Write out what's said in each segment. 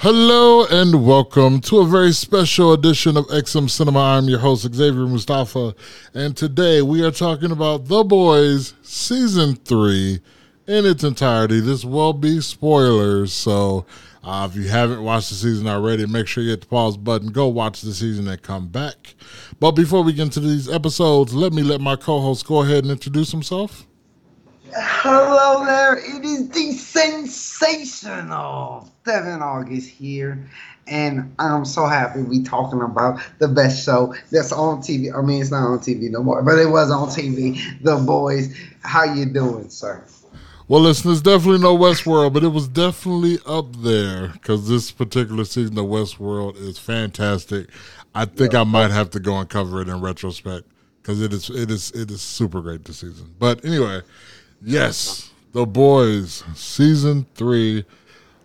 Hello and welcome to a very special edition of XM Cinema. I'm your host, Xavier Mustafa, and today we are talking about The Boys Season 3 in its entirety. This will be spoilers, so uh, if you haven't watched the season already, make sure you hit the pause button, go watch the season, and come back. But before we get into these episodes, let me let my co host go ahead and introduce himself. Hello there, it is the sensational Devin August here, and I'm so happy we talking about the best show that's on TV. I mean, it's not on TV no more, but it was on TV. The Boys. How you doing, sir? Well, listen, it's definitely no Westworld, but it was definitely up there because this particular season of Westworld is fantastic. I think yeah. I might have to go and cover it in retrospect because it is it is it is super great this season. But anyway. Yes, The Boys, season three.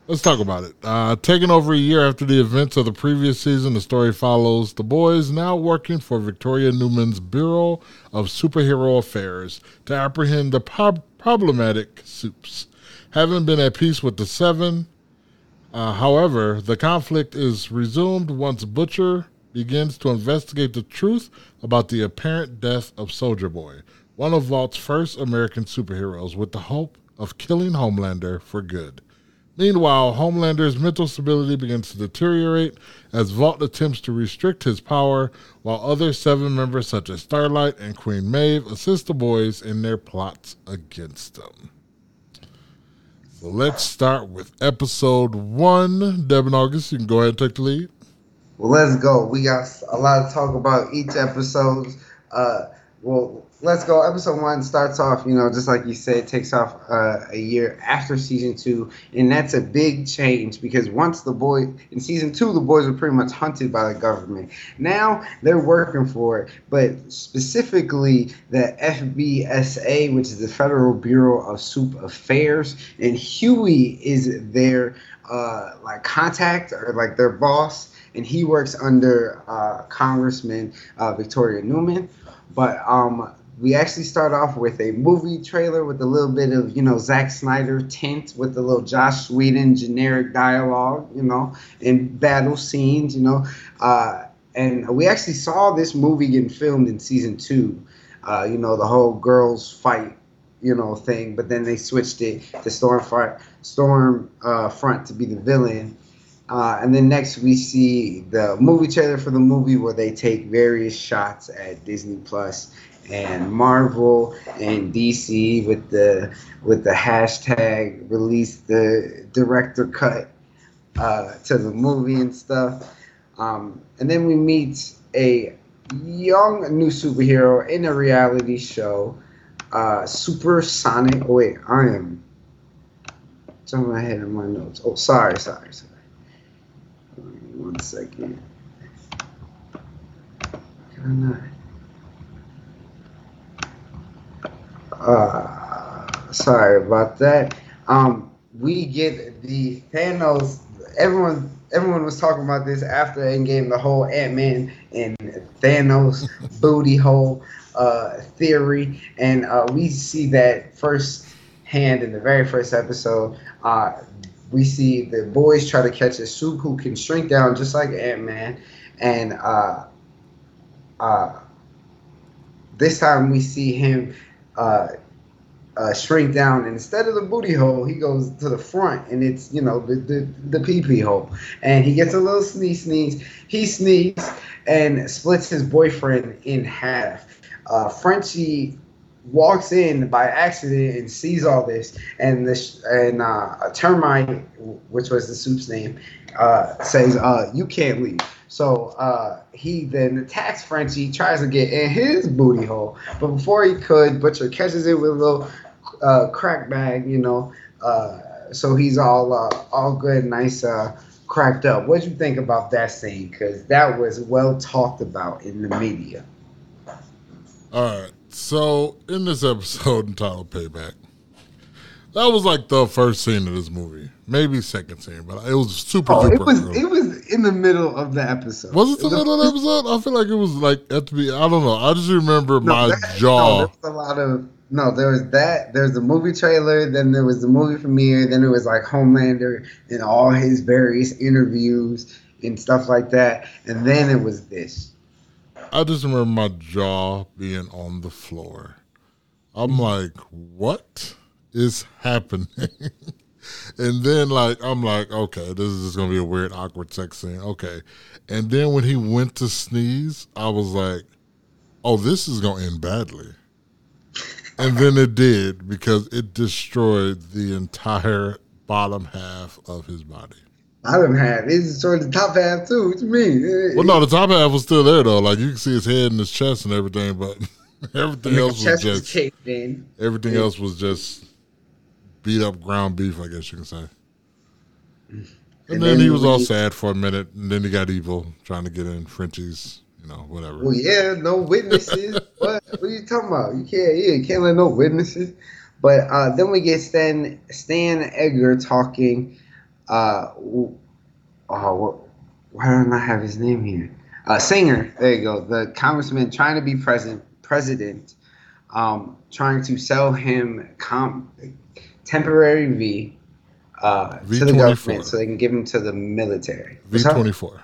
Let's talk about it. Uh, taking over a year after the events of the previous season, the story follows the boys now working for Victoria Newman's Bureau of Superhero Affairs to apprehend the problematic soups. Having been at peace with the Seven, uh, however, the conflict is resumed once Butcher begins to investigate the truth about the apparent death of Soldier Boy, one of Vought's first American superheroes, with the hope of killing Homelander for good. Meanwhile, Homelander's mental stability begins to deteriorate as Vault attempts to restrict his power, while other seven members, such as Starlight and Queen Maeve, assist the boys in their plots against them. So let's start with episode one. Devin August, you can go ahead and take the lead. Well, let's go. We got a lot to talk about each episode. Uh, well, let's go. Episode one starts off, you know, just like you said, takes off uh, a year after season two, and that's a big change because once the boy in season two, the boys were pretty much hunted by the government. Now they're working for it, but specifically the FBSA, which is the Federal Bureau of Soup Affairs, and Huey is their uh, like contact or like their boss. And he works under uh, Congressman uh, Victoria Newman, but um, we actually start off with a movie trailer with a little bit of, you know, Zack Snyder tint with a little Joss Whedon generic dialogue, you know, and battle scenes, you know. Uh, and we actually saw this movie getting filmed in season two. Uh, you know, the whole girls fight, you know, thing, but then they switched it to Stormfront, Storm uh, Front to be the villain. Uh, and then next we see the movie trailer for the movie where they take various shots at Disney Plus and Marvel and DC with the with the hashtag release the director cut uh, to the movie and stuff. Um, and then we meet a young new superhero in a reality show, uh, Supersonic. Oh wait, I am jumping ahead in my notes. Oh, sorry, sorry, sorry. One second. Can I? Uh, sorry about that. Um, we get the Thanos. Everyone, everyone was talking about this after Endgame. The whole Ant Man and Thanos booty hole uh, theory, and uh, we see that first hand in the very first episode. Uh, we see the boys try to catch a soup who can shrink down just like Ant Man, and uh, uh, this time we see him uh, uh, shrink down. And instead of the booty hole, he goes to the front, and it's you know the the, the pee pee hole. And he gets a little sneeze sneeze. He sneezes and splits his boyfriend in half. Uh, Frenchie walks in by accident and sees all this, and this and uh, a termite, which was the soup's name, uh, says, uh, "You can't leave." So uh, he then attacks Frenchie, tries to get in his booty hole, but before he could, Butcher catches it with a little uh, crack bag, you know. Uh, so he's all uh, all good, nice, uh, cracked up. What do you think about that scene? Because that was well talked about in the media. All right. So in this episode entitled "Payback," that was like the first scene of this movie, maybe second scene, but it was super. Oh, it was early. it was in the middle of the episode. Was it the, middle of the episode? I feel like it was like at the. I don't know. I just remember no, my that, jaw. No, there was a lot of no, there was that. There's the movie trailer. Then there was the movie premiere. Then it was like Homelander and all his various interviews and stuff like that. And then it was this. I just remember my jaw being on the floor. I'm like, what is happening? and then like I'm like, okay, this is just gonna be a weird, awkward sex scene. Okay. And then when he went to sneeze, I was like, oh, this is gonna end badly. and then it did because it destroyed the entire bottom half of his body. Bottom half. It destroyed the top half too. What you mean? Well, no, the top half was still there though. Like you can see his head and his chest and everything, but everything else was just everything else was just beat up ground beef, I guess you can say. And, And then, then he was all we- sad for a minute, and then he got evil, trying to get in Frenchie's, you know, whatever. Well, yeah, no witnesses. what? What are you talking about? You can't. Yeah, you can't let no witnesses. But uh, then we get Stan Stan Edgar talking. Uh, oh, what, why don't I have his name here? Uh, Singer. There you go. The congressman trying to be president. President. Um, trying to sell him com- temporary V. Uh, to the government so they can give them to the military. V twenty four.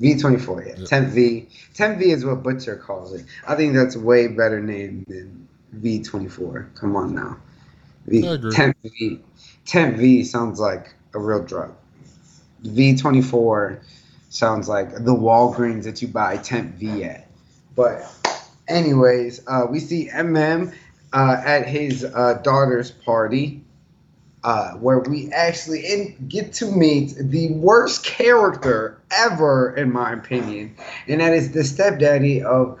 V24, yeah. Yeah. Temp V. 10V is what Butcher calls it. I think that's a way better name than V24. Come on now. V, I agree. Temp V. 10V sounds like a real drug. V24 sounds like the Walgreens that you buy Temp V at. But, anyways, uh, we see MM uh, at his uh, daughter's party uh, where we actually in, get to meet the worst character ever, in my opinion, and that is the stepdaddy of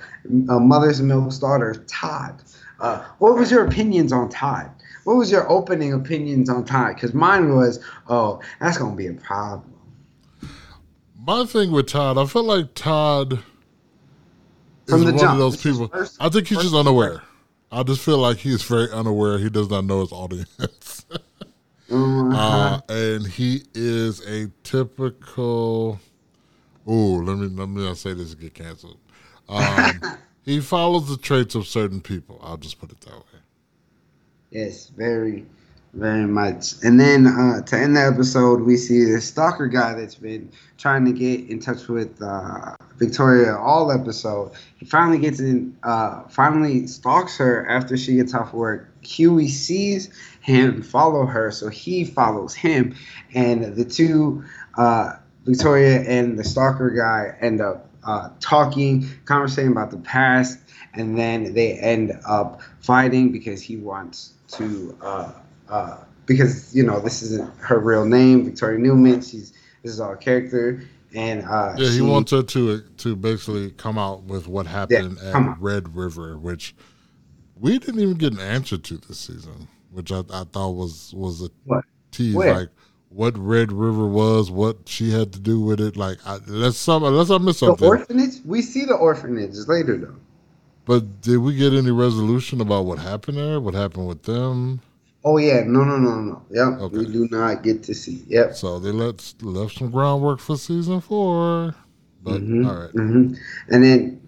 uh, Mother's Milk's daughter, Todd. Uh, what was your opinions on Todd? What was your opening opinions on Todd? Because mine was, oh, that's gonna be a problem. My thing with Todd, I felt like Todd is From the one jump. of those people. first- I think he's just unaware. I just feel like he's very unaware. He does not know his audience. Uh, and he is a typical. Oh, let me let me not say this and get canceled. Um, he follows the traits of certain people. I'll just put it that way. Yes, very, very much. And then uh, to end the episode, we see the stalker guy that's been trying to get in touch with uh, Victoria all episode. He finally gets in, uh, finally stalks her after she gets off work. Huey sees him follow her, so he follows him, and the two, uh, Victoria and the stalker guy, end up uh, talking, conversating about the past, and then they end up fighting because he wants to, uh, uh, because you know this isn't her real name, Victoria Newman. She's this is our character, and uh, Yeah, he she- wants her to to basically come out with what happened come at. Red River, which we didn't even get an answer to this season, which I, I thought was was a What? tease, Where? like what Red River was, what she had to do with it. Like, I, unless some unless I missed something. the orphanage. We see the orphanage later though. But did we get any resolution about what happened there? What happened with them? Oh yeah, no, no, no, no. Yep, Okay. we do not get to see. Yep. So they let left some groundwork for season four. But Mhm, all right, mhm. And then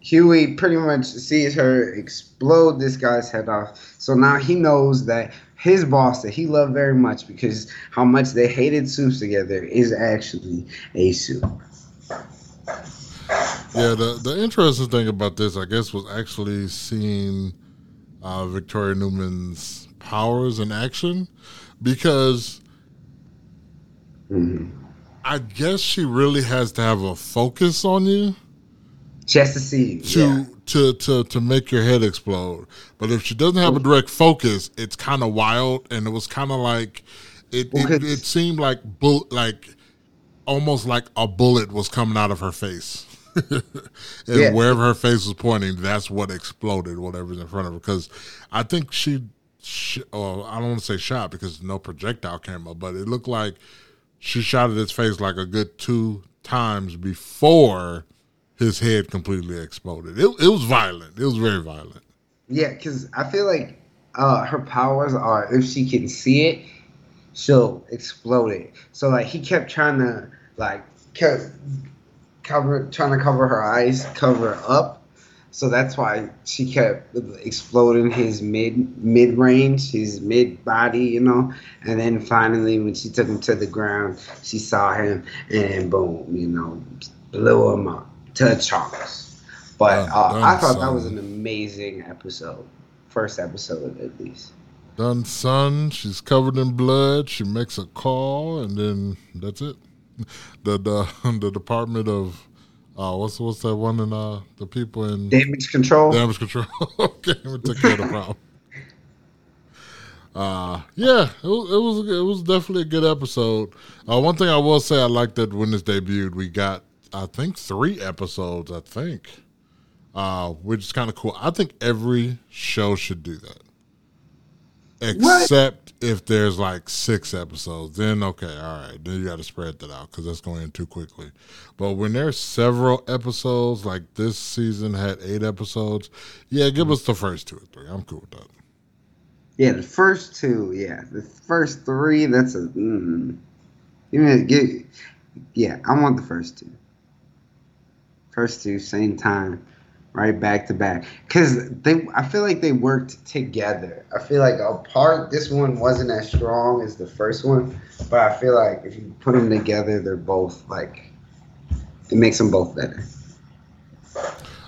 Huey pretty much sees her explode this guy's head off. So now he knows that his boss that he loved very much because how much they hated soups together is actually a soup. yeah. The the interesting thing about this, I guess, was actually seeing uh, Victoria Newman's powers in action, because Mhm. I guess she really has to have a focus on you. Just to see you. to yeah. to to to make your head explode. But if she doesn't have a direct focus, it's kind of wild, and it was kind of like it. Well, It, it seemed like bull, like almost like a bullet was coming out of her face. and Yeah. wherever her face was pointing, that's what exploded, whatever's in front of her. Because I think she, sh oh, I don't want to say shot because no projectile came up, but it looked like she shot at his face like a good two times before his head completely exploded. It, it was violent. It was very violent. Yeah, because I feel like uh, her powers are if she can see it, she'll explode it. So like he kept trying to like co- cover, trying to cover her eyes, cover up. So that's why she kept exploding his mid mid range, his mid body, you know. And then finally, when she took him to the ground, she saw him, and boom, you know, blew him up to Charles. But uh, I thought that was an amazing episode, first episode at least. Done, son. She's covered in blood. She makes a call, and then that's it. The the, the Department of uh, what's what's that one in uh the people in damage control? Damage control. okay, we took care of the problem. Uh, yeah, it was, it was it was definitely a good episode. Uh, one thing I will say, I liked that when this debuted, we got I think three episodes. I think, uh, which is kind of cool. I think every show should do that, except if there's like six episodes, then okay, all right, then you got to spread that out because that's going in too quickly. But when there's several episodes, like this season had eight episodes, yeah, give us the first two or three. I'm cool with that. Yeah, the first two, yeah, the first three. That's a mm, yeah. I want the first two. First two, same time right back to back. Because they i feel like they worked together. I feel like a part this one wasn't as strong as the first one but i feel like if you put them together they're both like it makes them both better.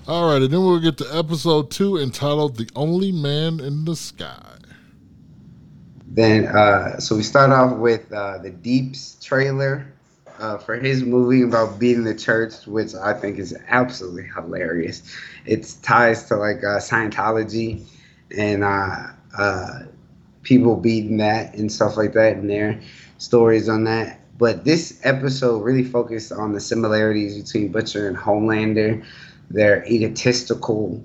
All right and then we'll get to episode two entitled the only man in the sky. Then uh so we start off with uh the deeps trailer uh, for his movie about beating the church, which I think is absolutely hilarious. It ties to like uh, Scientology and uh, uh, people beating that and stuff like that, and their stories on that. But this episode really focused on the similarities between Butcher and Homelander, their egotistical,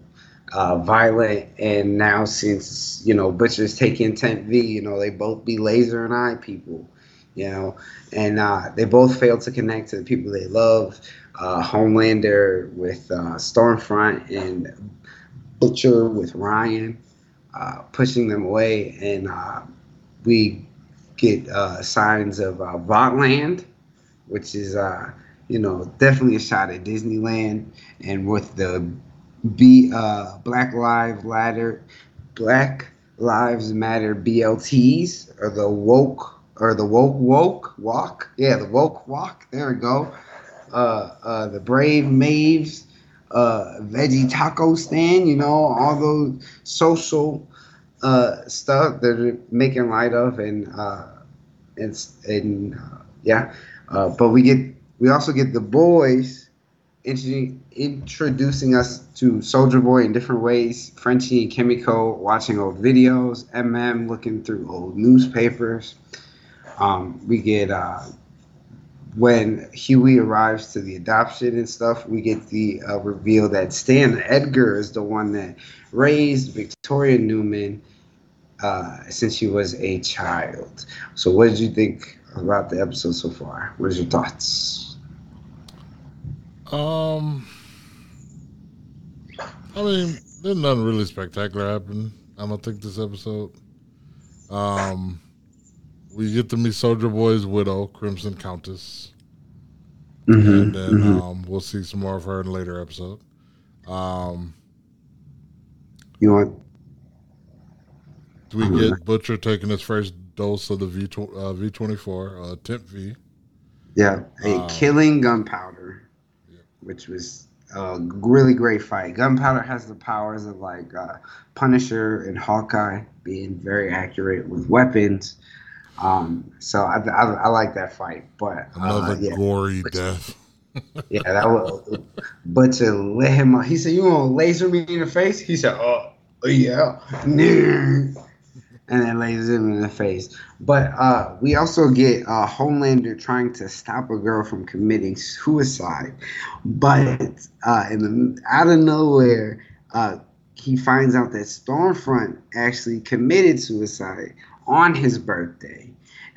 uh, violent, and now since you know Butcher's taking Temp V, you know they both be laser and eye people you know, and uh, they both failed to connect to the people they love. Uh, Homelander with uh, Stormfront and Butcher with Ryan, uh, pushing them away, and uh, we get uh, signs of uh, which is you know definitely a shot at Disneyland, and with the B Black Lives Matter, Black Lives Matter BLTs or the woke or the woke woke walk. Yeah, the woke walk. There we go. Uh, uh, the Brave Maves, uh, veggie taco stand. You know, all those social uh, stuff that are making light of, and uh, it's and uh, yeah. Uh, but we get we also get the boys introducing us to Soldier Boy in different ways. Frenchie and Kimiko watching old videos. MM looking through old newspapers. Um, we get uh, when Huey arrives to the adoption and stuff, we get the uh, reveal that Stan Edgar is the one that raised Victoria Newman uh, since she was a child. So, what did you think about the episode so far? What are your thoughts? Um, I mean, there's nothing really spectacular happen. I don't think this episode. Um, we get to meet Soldier Boy's widow, Crimson Countess, mm-hmm, and then mm-hmm. um, we'll see some more of her in a later episode. Um, you want? Do we get Butcher taking his first dose of the V uh, V twenty four uh, Temp V? Yeah, a um, killing gunpowder, yeah. which was a really great fight. Gunpowder has the powers of like uh, Punisher and Hawkeye, being very accurate with weapons. Um, so I, I, I, like that fight, but uh, another uh, yeah, gory death. yeah, that was. But to let him, he said, "You want to laser me in the face?" He said, "Oh, yeah," and then laser him in the face. But uh, we also get uh, Homelander trying to stop a girl from committing suicide, but uh, in the, out of nowhere, uh, he finds out that Stormfront actually committed suicide on his birthday.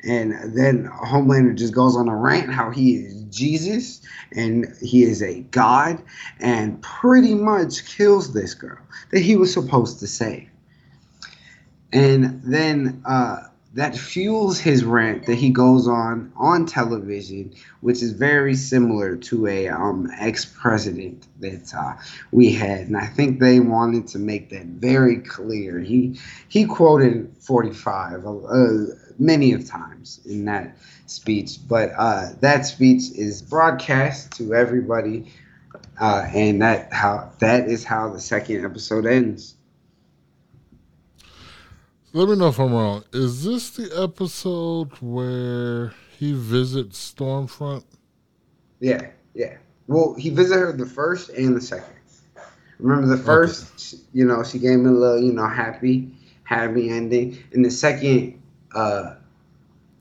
And then Homelander just goes on a rant how he is Jesus and he is a God and pretty much kills this girl that he was supposed to save. And then uh, that fuels his rant that he goes on on television, which is very similar to a um, ex-president that uh, we had, and I think they wanted to make that very clear. He he quoted 45 uh, many of times in that speech, but uh, that speech is broadcast to everybody, uh, and that how that is how the second episode ends. Let me know if I'm wrong. Is this the episode where he visits Stormfront? Yeah, yeah. Well, he visited her the first and the second. Remember the first, okay. you know, she gave me a little, you know, happy, happy ending. And the second, uh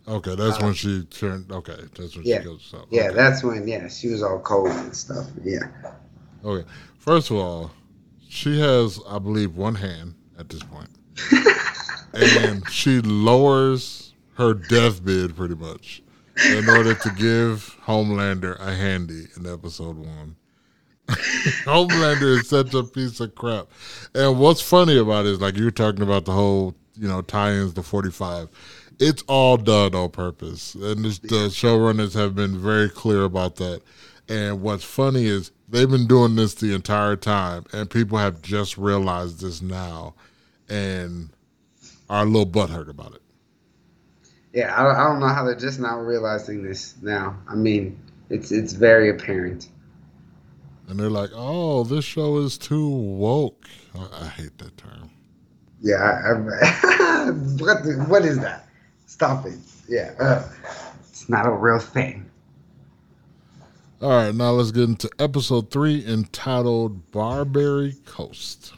Okay, that's uh, when she turned. Okay, that's when yeah, she goes. So, yeah, okay. that's when. Yeah, she was all cold and stuff. Yeah. Okay. First of all, she has, I believe, one hand at this point. and she lowers her death bid pretty much in order to give Homelander a handy in episode one. Homelander is such a piece of crap. And what's funny about it is like you were talking about the whole, you know, tie-ins to 45. It's all done on purpose. And this, the showrunners have been very clear about that. And what's funny is they've been doing this the entire time and people have just realized this now. And are a little butthurt about it. Yeah, I, I don't know how they're just now realizing this now. I mean, it's it's very apparent. And they're like, "Oh, this show is too woke." I, I hate that term. Yeah, I, what the, what is that? Stop it. Yeah, uh, it's not a real thing. All right, now let's get into episode three entitled "Barbary Coast."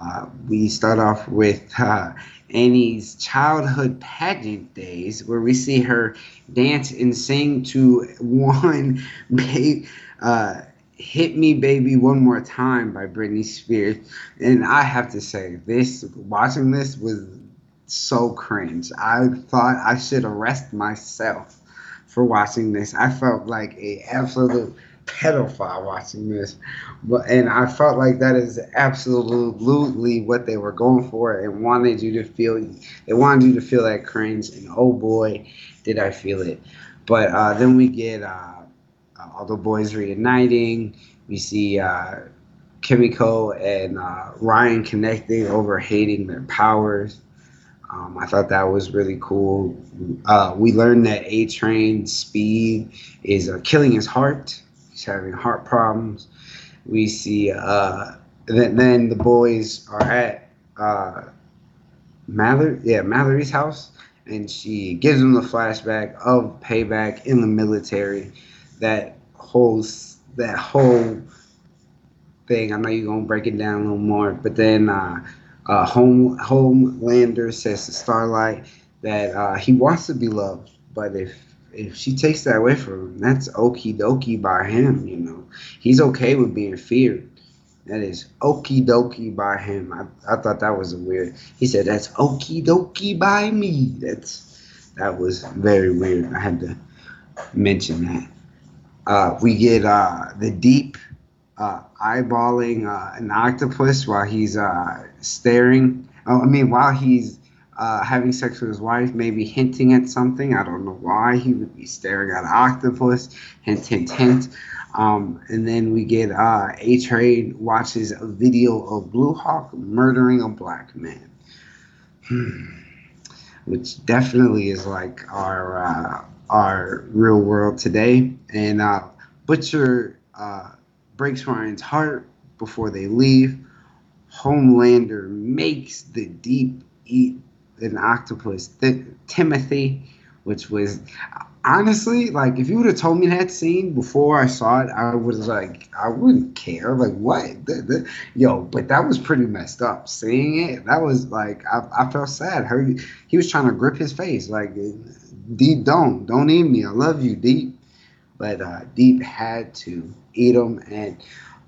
Uh, we start off with uh, Annie's childhood pageant days, where we see her dance and sing to one babe, uh, Hit Me Baby One More Time by Britney Spears. And I have to say, this watching this was so cringe. I thought I should arrest myself for watching this. I felt like a absolute pedophile watching this. But and I felt like that is absolutely what they were going for and wanted you to feel they wanted you to feel that cringe and oh boy did I feel it. But uh, then we get uh, all the boys reuniting. We see uh, Kimiko and uh, Ryan connecting over hating their powers. Um, I thought that was really cool. Uh, we learned that A Train Speed is uh, killing his heart He's having heart problems. We see uh, then, then the boys are at uh, Mallory, yeah, Mallory's house, and she gives them the flashback of payback in the military. That whole that whole thing. I know you're gonna break it down a little more, but then uh, uh, Home Homelander says to Starlight that uh, he wants to be loved, but if if she takes that away from him, that's okie dokie by him. You know, he's okay with being feared. That is okie dokie by him. I, I thought that was weird. He said that's okie dokie by me. That's that was very weird. I had to mention that. Uh, we get uh, the deep uh, eyeballing uh, an octopus while he's uh, staring. Oh, I mean, while he's uh, having sex with his wife, maybe hinting at something. I don't know why he would be staring at an octopus. Hint, hint, hint. Um, and then we get uh, A Train watches a video of Blue Hawk murdering a black man, hmm. which definitely is like our uh, our real world today. And uh, Butcher uh, breaks Ryan's heart before they leave. Homelander makes the deep eat an octopus, Th- Timothy, which was honestly like if you would have told me that scene before I saw it, I was like I wouldn't care. Like what, the, the, yo? But that was pretty messed up. Seeing it, that was like I, I felt sad. Her, he was trying to grip his face like deep. Don't don't eat me. I love you, deep. But uh, deep had to eat him and.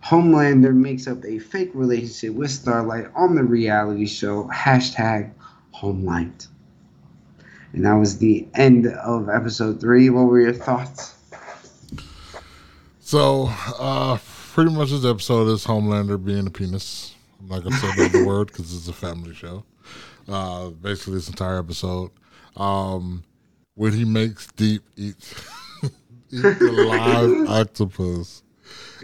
Homelander makes up a fake relationship with Starlight on the reality show. Hashtag Homelight. And that was the end of episode three. What were your thoughts? So, uh, pretty much this episode is Homelander being a penis. I'm not gonna say the word because it's a family show. Uh, basically, this entire episode. Um, when he makes deep eat, eat the live octopus.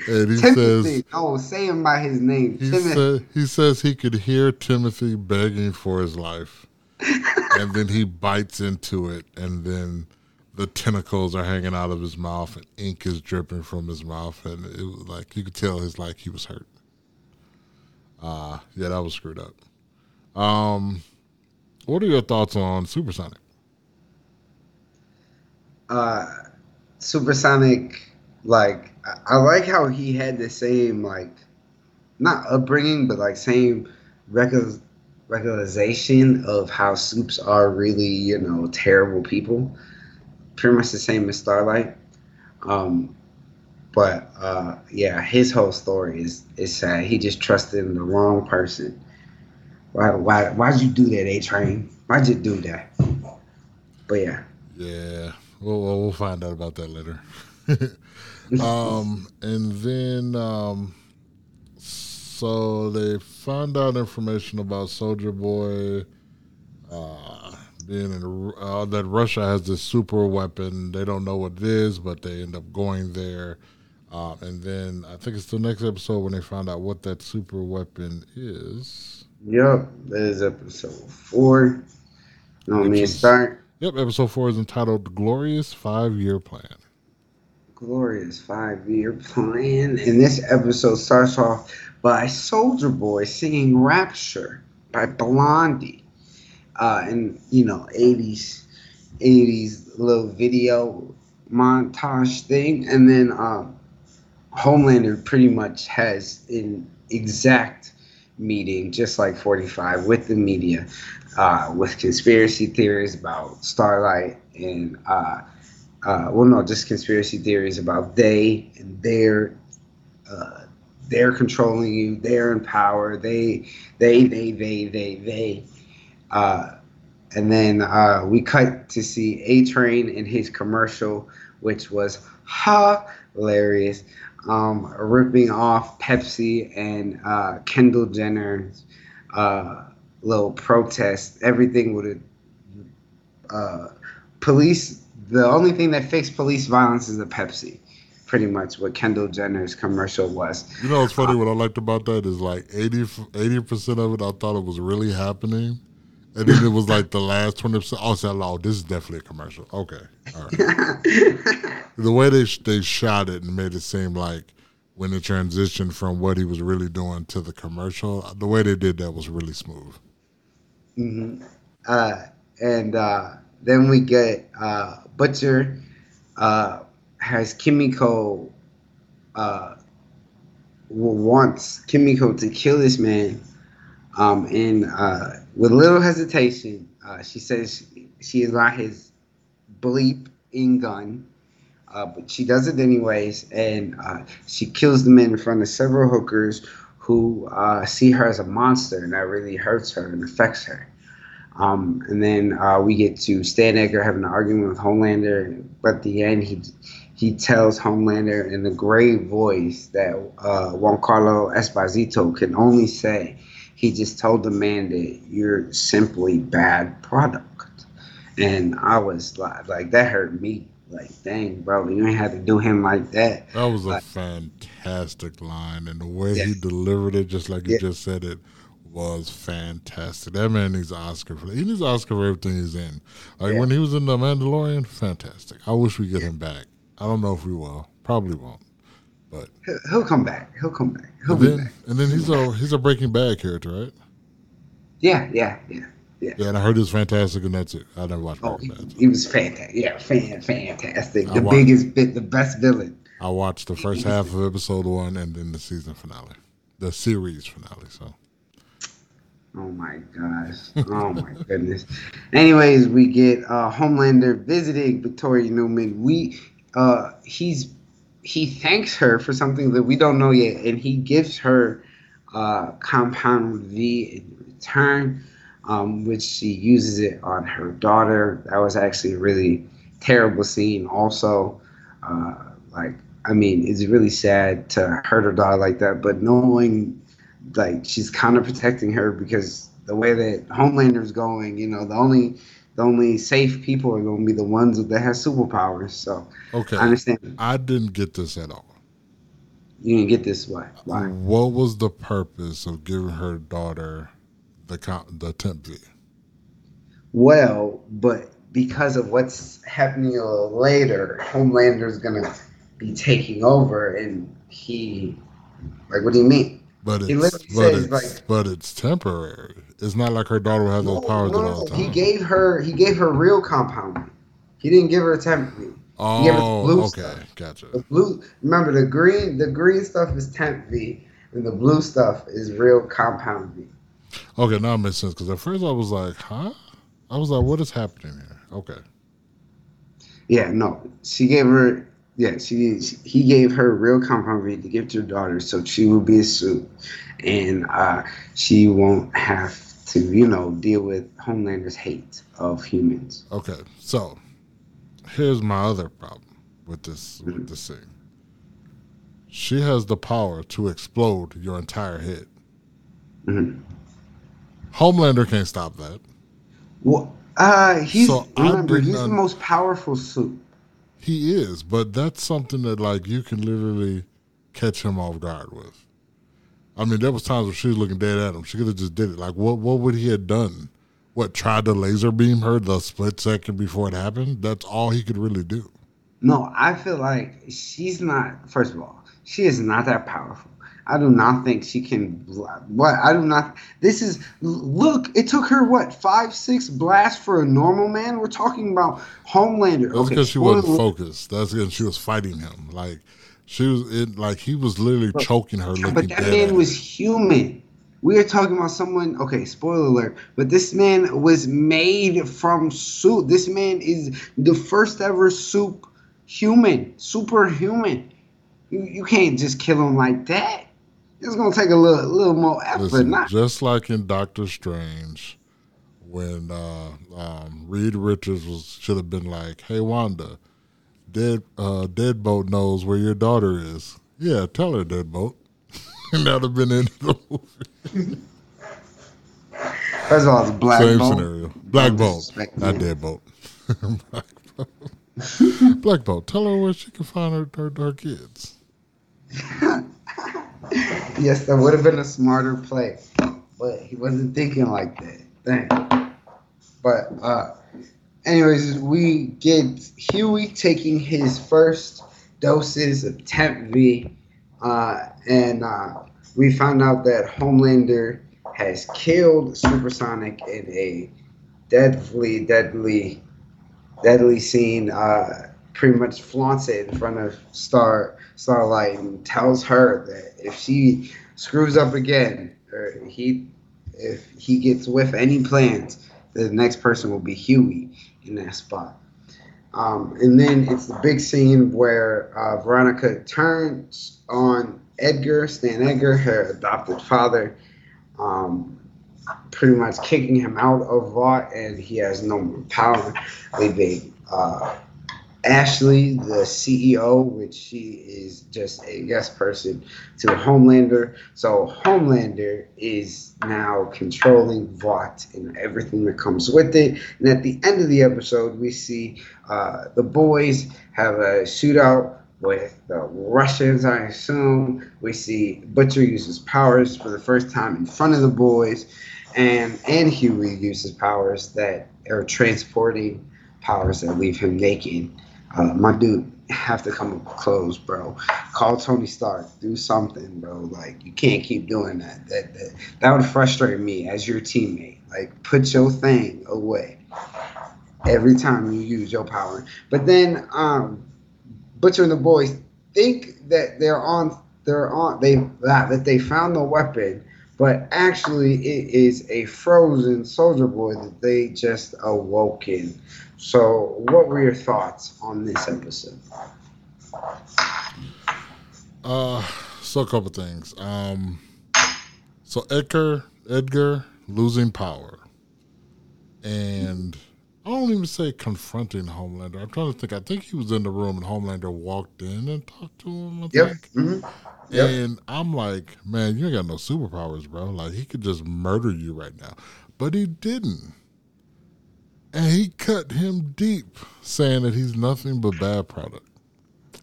And he Timothy. says, oh, say him by his name. he, Timothy. said, he says he could hear Timothy begging for his life. And then he bites into it, and then the tentacles are hanging out of his mouth, and ink is dripping from his mouth. And it was like, you could tell his like he was hurt. Uh, yeah, that was screwed up. Um, what are your thoughts on Supersonic? uh supersonic like I, like how he had the same like not upbringing but like same record recognition of how soups are really you know terrible people. Pretty much the same as starlight. Um but uh yeah his whole story is is sad. He just trusted in the wrong person. Why why why'd you do that a train why'd you do that? But yeah. Yeah, we'll we'll we'll find out about that later. um, and then um, so they found out information about Soldier Boy uh, being in uh, that Russia has this super weapon. They don't know what it is, but they end up going there. Uh, and then I think it's the next episode when they found out what that super weapon is. Yep, that is episode four. You want me to start? Yep, episode four is entitled "Glorious Five Year Plan." Glorious five year plan. And this episode starts off by Soldier Boy singing Rapture by Blondie. Uh, and, you know, 80s, 80s little video montage thing. And then um, Homelander pretty much has an exact meeting, just like 45, with the media, uh, with conspiracy theories about Starlight and. Uh, uh, well, no, just conspiracy theories about they and their, uh, they're controlling you, they're in power, they, they, they, they, they, they. Uh, and then uh, we cut to see A Train in his commercial, which was hilarious, um, ripping off Pepsi and uh, Kendall Jenner's uh, little protest. Everything would. Uh, police the only thing that fixed police violence is the Pepsi. Pretty much what Kendall Jenner's commercial was. You know what's funny? What I liked about that is like 80 percent of it, I thought it was really happening, and then it was like the last twenty percent. Oh, so, oh, this is definitely a commercial. Okay, all right. the way they they shot it and made it seem like when it transitioned from what he was really doing to the commercial, the way they did that was really smooth. hmm Uh, and uh, then we get uh, Butcher uh, has Kimiko uh, wants Kimiko to kill this man, um, and uh, with little hesitation, uh, she says she is not his bleep in gun. Uh, but she does it anyways, and uh, she kills the man in front of several hookers who uh, see her as a monster, and that really hurts her and affects her. Um, and then uh, we get to Stan Edgar having an argument with Homelander, but at the end he he tells Homelander in the great voice that uh, Giancarlo Esposito can only say. He just told the man that you're simply bad product, and I was like, like that hurt me. Like, dang, bro, you ain't had to do him like that. That was a Like- fantastic line, and the way Yeah. he delivered it, just like you Yeah. just said it, was fantastic. That man needs an Oscar for that. He needs an Oscar for everything he's in. Like Yeah. when he was in The Mandalorian, fantastic. I wish we get him back. I don't know if we will. Probably won't. But He'll, come back. He'll come back. He'll and be then, back. and then he's a he's a Breaking Bad character, right? Yeah, yeah, yeah. Yeah, yeah, and I heard he was fantastic, and that's it. I never watched Oh, Breaking he, Bad. he was fantastic. Yeah, fan, fantastic. The wa- biggest bit, the best villain. I watched the first half of episode one, and then the season finale, the series finale. So Oh my gosh. Oh my goodness. Anyways, we get uh, Homelander visiting Victoria Newman. We uh, he's he thanks her for something that we don't know yet, and he gives her uh, Compound V in return, um, which she uses it on her daughter. That was actually a really terrible scene. Also, uh, like I mean, it's really sad to hurt her daughter like that, but knowing like she's kind of protecting her because the way that Homelander's going, you know, the only the only safe people are going to be the ones that have superpowers. So Okay. I understand. I didn't get this at all. You didn't get this why? Why? What was the purpose of giving her daughter the the temp V? Well, but because of what's happening a little later, Homelander's going to be taking over, and he, like, what do you mean? But it's literally but says, it's like- but it's temporary. It's not like her daughter will have those No, powers no, at all no, He gave her. He gave her real compound. He didn't give her temp V. he gave her the Oh, blue okay, stuff. gotcha. The blue. Remember the green. The green stuff is temp V, and the blue stuff is real compound V. Okay, now it makes sense because at first I was like, huh? I was like, what is happening here? Okay. Yeah, no. She gave her. Yeah, she. He gave her real compound to give to her daughter, so she will be a suit, and uh, she won't have to, you know, deal with Homelander's hate of humans. Okay. So here's my other problem with this with this thing. She has the power to explode your entire head. Mhm. Homelander can't stop that. Well, uh, he's So remember he's the most powerful suit. He is, but that's something that like you can literally catch him off guard with. I mean, there was times where she was looking dead at him. She could have just did it. Like, what what would he have done? What tried to laser beam her the split second before it happened? That's all he could really do. No, I feel like she's not. First of all, she is not that powerful. I do not think she can. What I do not. This is look. It took her what five, six blasts for a normal man. We're talking about Homelander. That's Okay, because she wasn't focused. That's because she was fighting him. Like she was it. Like he was literally choking her, But that man was human. We are talking about someone. Okay, spoiler alert. But this man was made from soup. This man is the first ever soup human, superhuman. You you can't just kill him like that. It's gonna take a little little more effort. Listen, Not just like in Doctor Strange, when uh, um, Reed Richards was should have been like, "Hey Wanda, dead uh, Deadbolt knows where your daughter is. Yeah, tell her Deadbolt." and that'd have been in the movie. first of all, it's black Same Bolt. scenario. Black Bolt, not. Deadbolt. Black Bolt. Black Bolt. Tell her where she can find her her, her kids. Yes, that would have been a smarter play, but he wasn't thinking like that. Dang. But uh, anyways, we get Huey taking his first doses of Temp V, uh, and uh, we found out that Homelander has killed Supersonic in a deadly, deadly, deadly scene. Uh, pretty much flaunts it in front of Star Starlight and tells her that if she screws up again, or he if he gets with any plans, the next person will be Huey in that spot. Um, and then it's the big scene where uh, Veronica turns on Edgar, Stan Edgar, her adopted father, um, pretty much kicking him out of Vought, and he has no more power, leaving uh, Ashley, the CEO, which she is just a guest person to Homelander. So Homelander is now controlling Vought and everything that comes with it. And at the end of the episode, we see uh, the boys have a shootout with the Russians, I assume. We see Butcher uses powers for the first time in front of the boys, and and Huey uses powers that are transporting powers that leave him naked. Uh, my dude have to come up bro. Call Tony Stark. Do something, bro. Like you can't keep doing that. That that, that would frustrate me as your teammate. Like put your thing away every time you use your power. But then um, Butcher and the boys think that they're on they're on they that, that they found the weapon, but actually it is a frozen soldier boy that they just awoken. So what were your thoughts on this episode? Uh, so a couple things. Um, so Edgar, Edgar losing power, and I don't even say confronting Homelander. I'm trying to think. I think he was in the room and Homelander walked in and talked to him. I Yep. think. hmm Yep. And I'm like, man, you ain't got no superpowers, bro. Like he could just murder you right now, but he didn't. And he cut him deep, saying that he's nothing but bad product,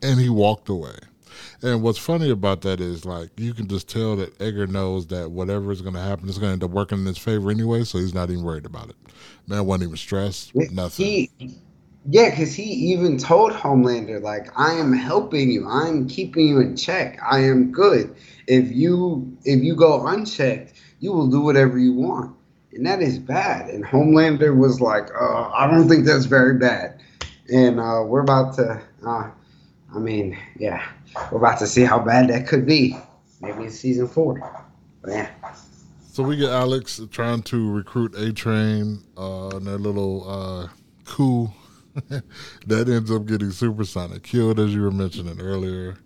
and he walked away. And what's funny about that is like you can just tell that Edgar knows that whatever is going to happen is going to end up working in his favor anyway, so he's not even worried about it. Man wasn't even stressed. Nothing. He, yeah, because he even told Homelander like, "I am helping you. I'm keeping you in check. I am good. If you if you go unchecked, you will do whatever you want." And that is bad. And Homelander was like, uh, I don't think that's very bad. And uh, we're about to, uh, I mean, yeah, we're about to see how bad that could be. Maybe in season four. But yeah. So we get Alex trying to recruit A Train uh, in their little uh, coup that ends up getting Supersonic killed, as you were mentioning earlier,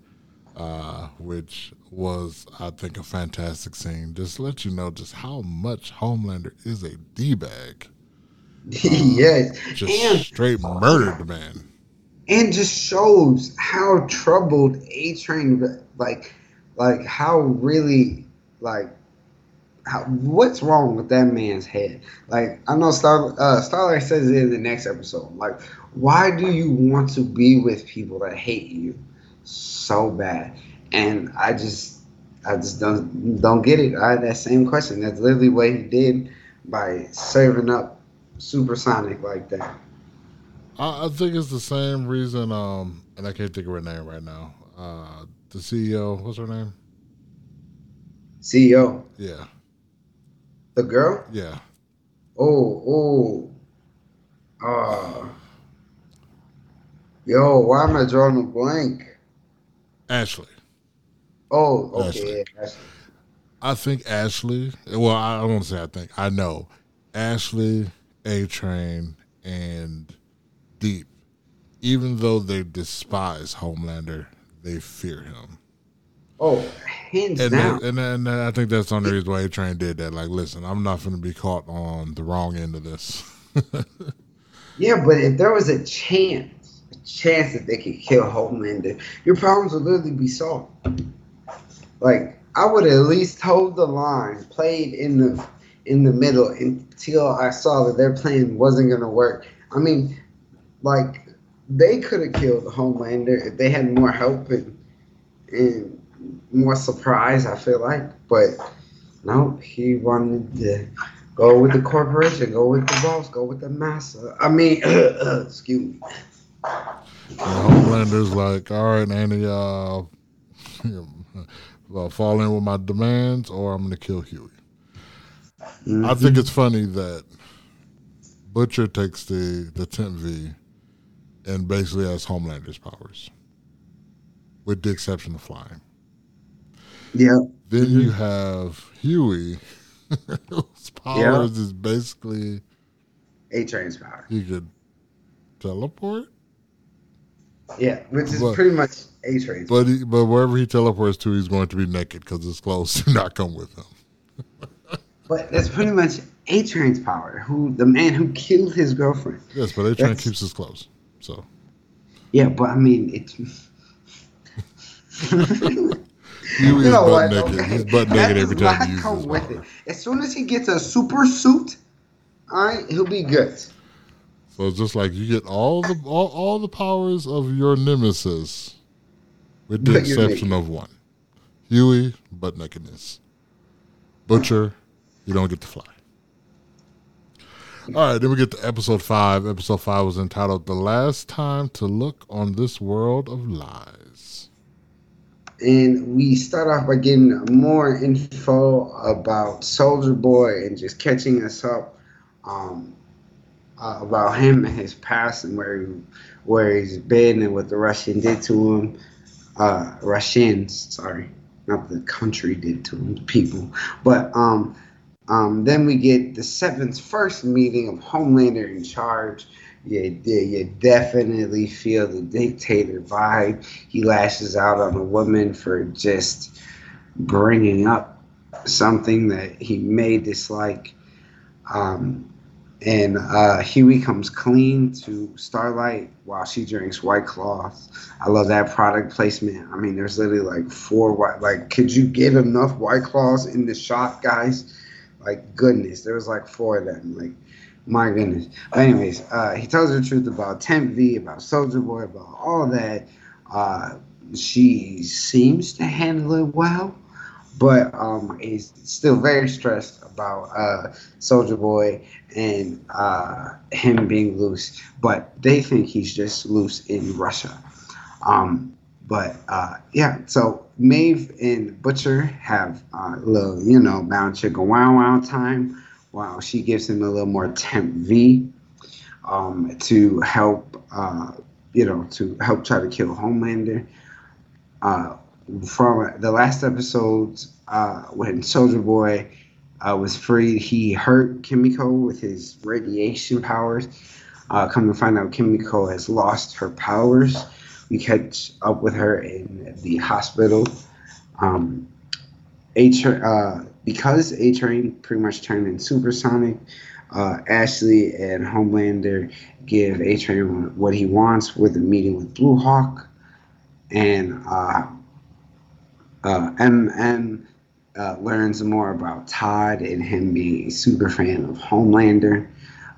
uh, which was, I think, a fantastic scene. Just to let you know just how much Homelander is a d bag. yes, just and, straight murdered the man, and just shows how troubled A Train, like, like how really, like how, what's wrong with that man's head? Like I know Star uh, Starlight says it in the next episode. Like, why do you want to be with people that hate you so bad? And I just I just don't don't get it. I had that same question. That's literally what he did by serving up supersonic like that. I, I think it's the same reason. Um, and I can't think of her name right now. Uh, the CEO. What's her name? CEO. Yeah. The girl? Yeah. Oh, oh. Uh, yo, why am I drawing a blank? Ashley. Oh, okay. Ashley. I think Ashley. Well, I don't want to say I think. I know Ashley, A Train, and Deep. Even though they despise Homelander, they fear him. Oh, hands and down. That, and, and I think that's the only reason why A Train did that. Like, listen, I'm not going to be caught on the wrong end of this. yeah, but if there was a chance, a chance that they could kill Homelander, your problems would literally be solved. Like, I would at least hold the line, played in the in the middle until I saw that their plan wasn't to work. I mean, like they could have killed the Homelander if they had more help and and more surprise. I feel like, but no, he wanted to go with the corporation, go with the boss, go with the master. I mean, excuse me. The Homelander's like, all right, Annie, uh, uh, fall in with my demands, or I'm going to kill Hughie. Mm-hmm. I think it's funny that Butcher takes the the temp V and basically has Homelander's powers, with the exception of flying. Yeah. Then mm-hmm. you have Hughie, whose powers yeah. is basically A Train's power. He could teleport. Yeah, which is but, pretty much A Train's. But he, but wherever he teleports to, he's going to be naked because his clothes do not come with him. but that's pretty much A Train's power. Who the man who killed his girlfriend? Yes, but A Train keeps his clothes. So. Yeah, but I mean it's. You, you know butt what? Naked. Okay. He's butt naked every time he come with it. As soon as he gets a super suit, all right, he'll be good. So it's just like you get all the all, all the powers of your nemesis, with the but exception of one. Hughie, butt nakedness. Butcher, you don't get to fly. All right, then we get to episode five. Episode five was entitled "The Last Time to Look on This World of Lies." and we start off by getting more info about Soldier Boy and just catching us up um, uh, about him and his past and where he, where he's been and what the Russian did to him. Uh, Russians, sorry, not the country did to him, people. But um, um, then we get the seventh first meeting of Homelander in charge you, you definitely feel the dictator vibe. He lashes out on a woman for just bringing up something that he may dislike. Um, and uh, Hughie comes clean to Starlight while she drinks White Claws. I love that product placement. I mean, there's literally like four white. Like, could you get enough White Claws in the shot, guys? Like, goodness, there was like four of them. Like, My goodness. But anyways, uh, he tells the truth about Temp V, about Soldier Boy, about all that. Uh, she seems to handle it well, but um, is still very stressed about uh, Soldier Boy and uh, him being loose. But they think he's just loose in Russia. Um, but uh, yeah, so Maeve and Butcher have a little, you know, bound chicken wow wow time while she gives him a little more temp V um, to help, uh, you know, to help try to kill Homelander. Uh, from the last episode uh, when Soldier Boy uh, was freed, he hurt Kimiko with his radiation powers. Uh, come to find out, Kimiko has lost her powers. We catch up with her in the hospital. Um, H, uh, because A Train pretty much turned in supersonic, uh, Ashley and Homelander give A Train what he wants with a meeting with Blue Hawk, and uh, uh, MM uh, learns more about Todd and him being a super fan of Homelander.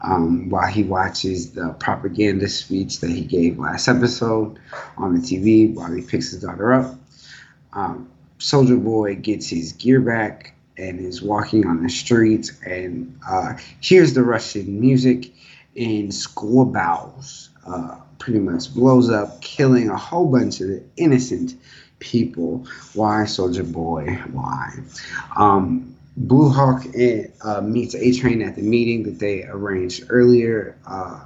Um, while he watches the propaganda speech that he gave last episode on the TV while he picks his daughter up. Um, Soldier Boy gets his gear back and is walking on the streets and uh, hears the Russian music and Squabals uh, pretty much blows up, killing a whole bunch of the innocent people. Why, Soldier Boy? Why? Um, Blue Hawk uh, meets A Train at the meeting that they arranged earlier uh,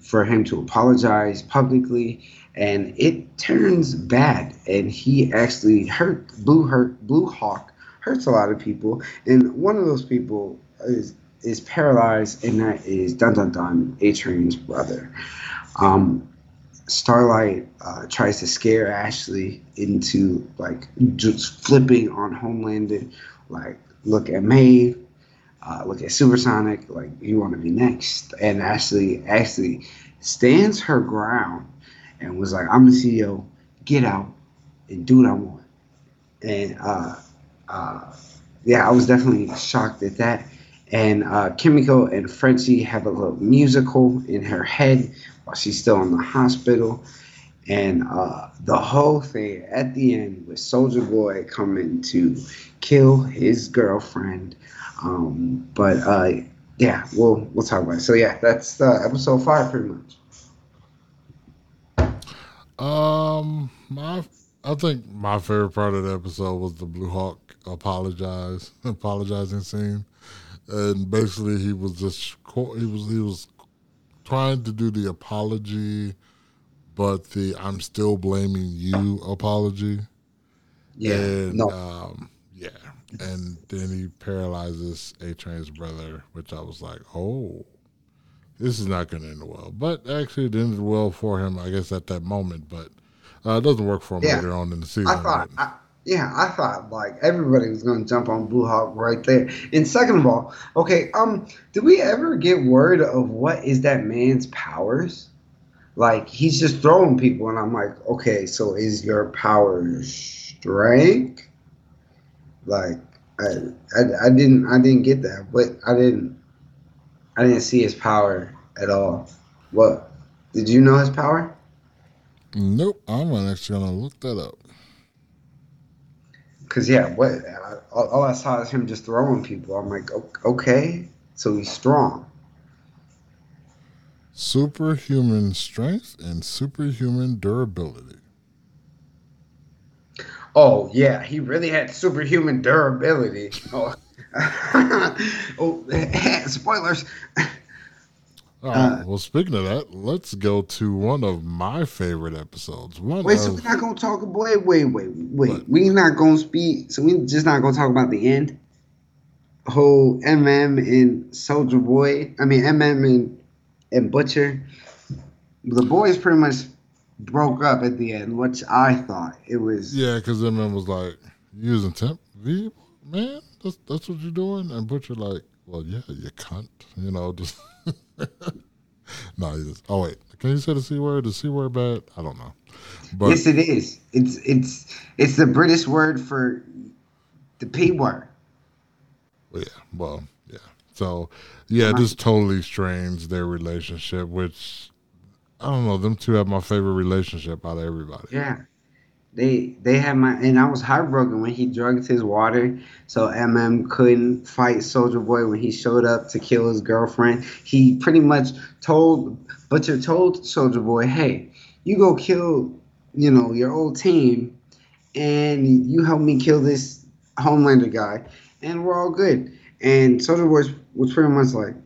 for him to apologize publicly and it turns bad and he actually hurt blue hurt blue hawk hurts a lot of people and one of those people is is paralyzed and that is dun dun dun a train's brother um, starlight uh, tries to scare ashley into like just flipping on homelander like look at maeve uh, look at supersonic like you want to be next and ashley actually stands her ground and was like, I'm the CEO, get out and do what I want. And uh, uh, yeah, I was definitely shocked at that. And uh, Kimiko and Frenchie have a little musical in her head while she's still in the hospital. And uh, the whole thing at the end with Soldier Boy coming to kill his girlfriend. Um, but uh, yeah, we'll we'll talk about it. So yeah, that's episode five pretty much. Um, my I think my favorite part of the episode was the Blue Hawk apologize apologizing scene, and basically he was just he was he was trying to do the apology, but the I'm still blaming you apology. Yeah. And, no. Um, yeah, and then he paralyzes A Train's brother, which I was like, oh this is not going to end well. But actually, it ended well for him, I guess, at that moment. But uh, it doesn't work for him yeah. later on in the season. I thought, I, yeah, I thought like everybody was going to jump on Blue Hawk right there. And second of all, okay, um, did we ever get word of what is that man's powers? Like he's just throwing people, and I'm like, okay, so is your power strength? Like, I, I, I didn't, I didn't get that, but I didn't. I didn't see his power at all. What? Did you know his power? Nope. I'm actually gonna look that up. Cause yeah, what? All, all I saw is him just throwing people. I'm like, okay, so he's strong. Superhuman strength and superhuman durability. Oh yeah, he really had superhuman durability. Oh. oh, spoilers. Right. Uh, well, speaking of that, let's go to one of my favorite episodes. One wait, of, so we're not gonna talk. Wait, wait, wait, wait. We're not gonna speak. So we're just not gonna talk about the end. Whole MM and Soldier Boy. I mean MM and and Butcher. The boys pretty much broke up at the end, which I thought it was. Yeah, because MM was like using temp V, man that's that's what you're doing, and Butcher like, well, yeah, you cunt, you know, just. no, he just. Oh wait, can you say the c word? The c word bad? I don't know. But, yes, it is. It's it's it's the British word for the p word. Yeah. Well, yeah. So yeah, this totally strains their relationship, which I don't know. Them two have my favorite relationship out of everybody. Yeah. They they had my and I was heartbroken when he drugged his water so MM couldn't fight Soldier Boy when he showed up to kill his girlfriend. He pretty much told Butcher told Soldier Boy, "Hey, you go kill, you know, your old team, and you help me kill this Homelander guy, and we're all good." And Soldier Boy was, pretty much like,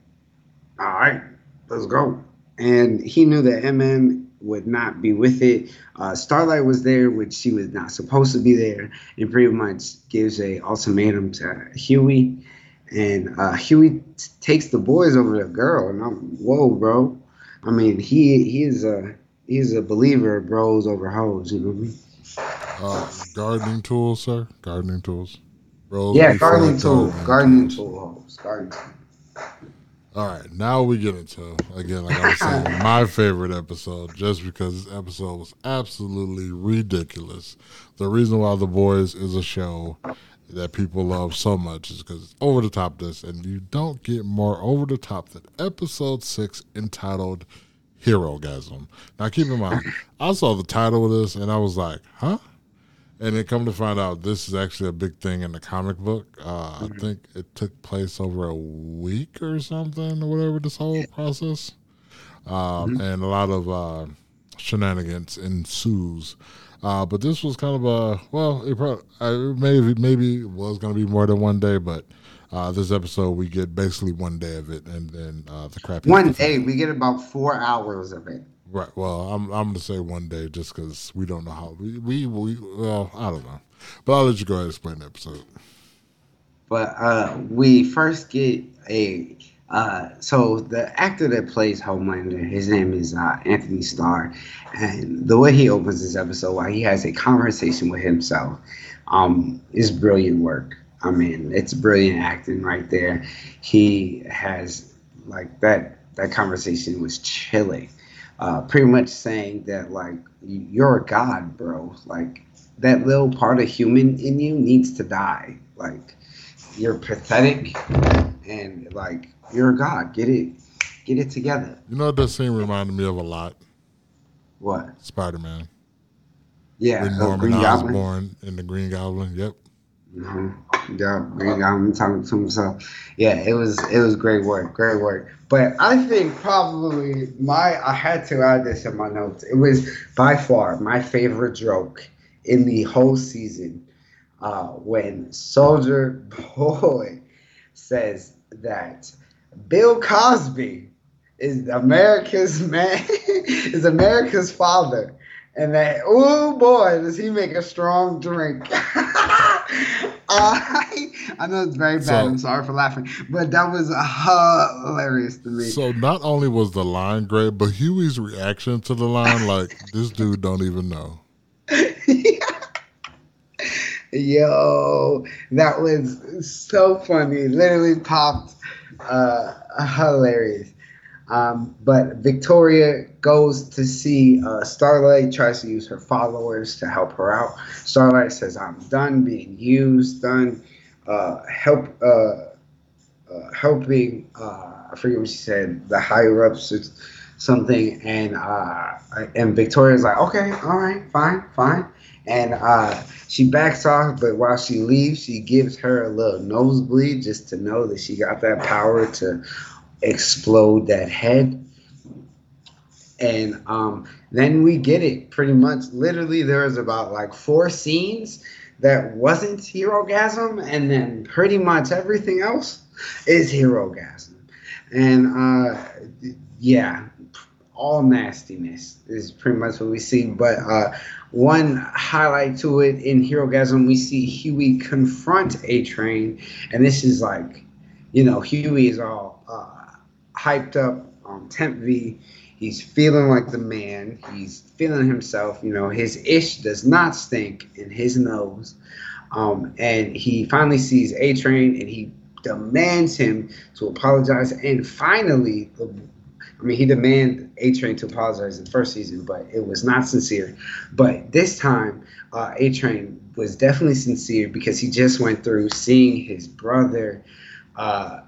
"All right, let's go." And he knew that MM would not be with it. Uh, Starlight was there, which she was not supposed to be there, and pretty much gives a ultimatum to Hughie. And uh, Hughie t- takes the boys over the girl, and I'm whoa, bro. I mean, he he is a he's a believer of bros over hoes. You know what I mean? Uh, gardening tools, sir. Gardening tools. Bros Yeah, gardening tool, gardening tool hoes, gardening. All right, now we get into again, like I was saying, my favorite episode, just because this episode was absolutely ridiculous. The reason why The Boys is a show that people love so much is because it's over the top. This and you don't get more over the top than episode six entitled "Hero Gasm." Now, keep in mind, I saw the title of this and I was like, "Huh." And then come to find out, this is actually a big thing in the comic book. Uh, I think it took place over a week or something, or whatever. This whole process, um, and a lot of uh, shenanigans ensues. Uh, but this was kind of a well, it probably uh, maybe maybe it was going to be more than one day, but uh, this episode we get basically one day of it, and then uh, the crappy One day we get about four hours of it. Right. Well, I'm I'm gonna say one day just because we don't know how we, we we well I don't know, but I'll let you go ahead and explain the episode. But uh, we first get a uh, so the actor that plays Homelander, his name is uh, Anthony Starr, and the way he opens this episode, while he has a conversation with himself, um, is brilliant work. I mean, it's brilliant acting right there. He has like that. That conversation was chilling, uh, pretty much saying that like you're a god, bro. Like that little part of human in you needs to die. Like you're pathetic and like you're a god. Get it, get it together. You know what that scene reminded me of a lot? What? Spider Man. Yeah, When Norman Green Goblin. Osborn in the Green Goblin. Yep. hmm Yeah, Green Goblin talking to himself. Yeah, it was it was great work, great work. But I think probably my I had to add this in my notes. It was by far my favorite joke in the whole season uh, when Soldier Boy says that Bill Cosby is America's man, is America's father, and that oh boy does he make a strong drink. I, I know it's very bad. So- I'm sorry for laughing, but that was hilarious to me. So not only was the line great, but Hughie's reaction to the line, like this dude don't even know. Yo, that was so funny. Literally popped. Uh, hilarious. Um, but Victoria goes to see uh, Starlight, tries to use her followers to help her out. Starlight says, I'm done being used, done uh, help, uh, uh, helping, uh, I forget what she said, the higher ups something. And, uh, and Victoria's like, okay, all right, fine, fine. And uh, she backs off, but while she leaves, she gives her a little nosebleed just to know that she got that power to explode that head. And um, then we get it pretty much. Literally, there's about like four scenes that wasn't hero gasm, and then pretty much everything else is hero gasm. And uh, yeah, all nastiness is pretty much what we see. But uh, one highlight to it in Hero Gasm, we see Hughie confront A Train, and this is like, you know, Hughie is all uh, hyped up on Temp V. He's feeling like the man. He's feeling himself. You know, his ish does not stink in his nose. Um, and he finally sees A Train and he demands him to apologize. And finally, I mean, he demanded A Train to apologize in the first season, but it was not sincere. But this time, uh, A Train was definitely sincere because he just went through seeing his brother uh,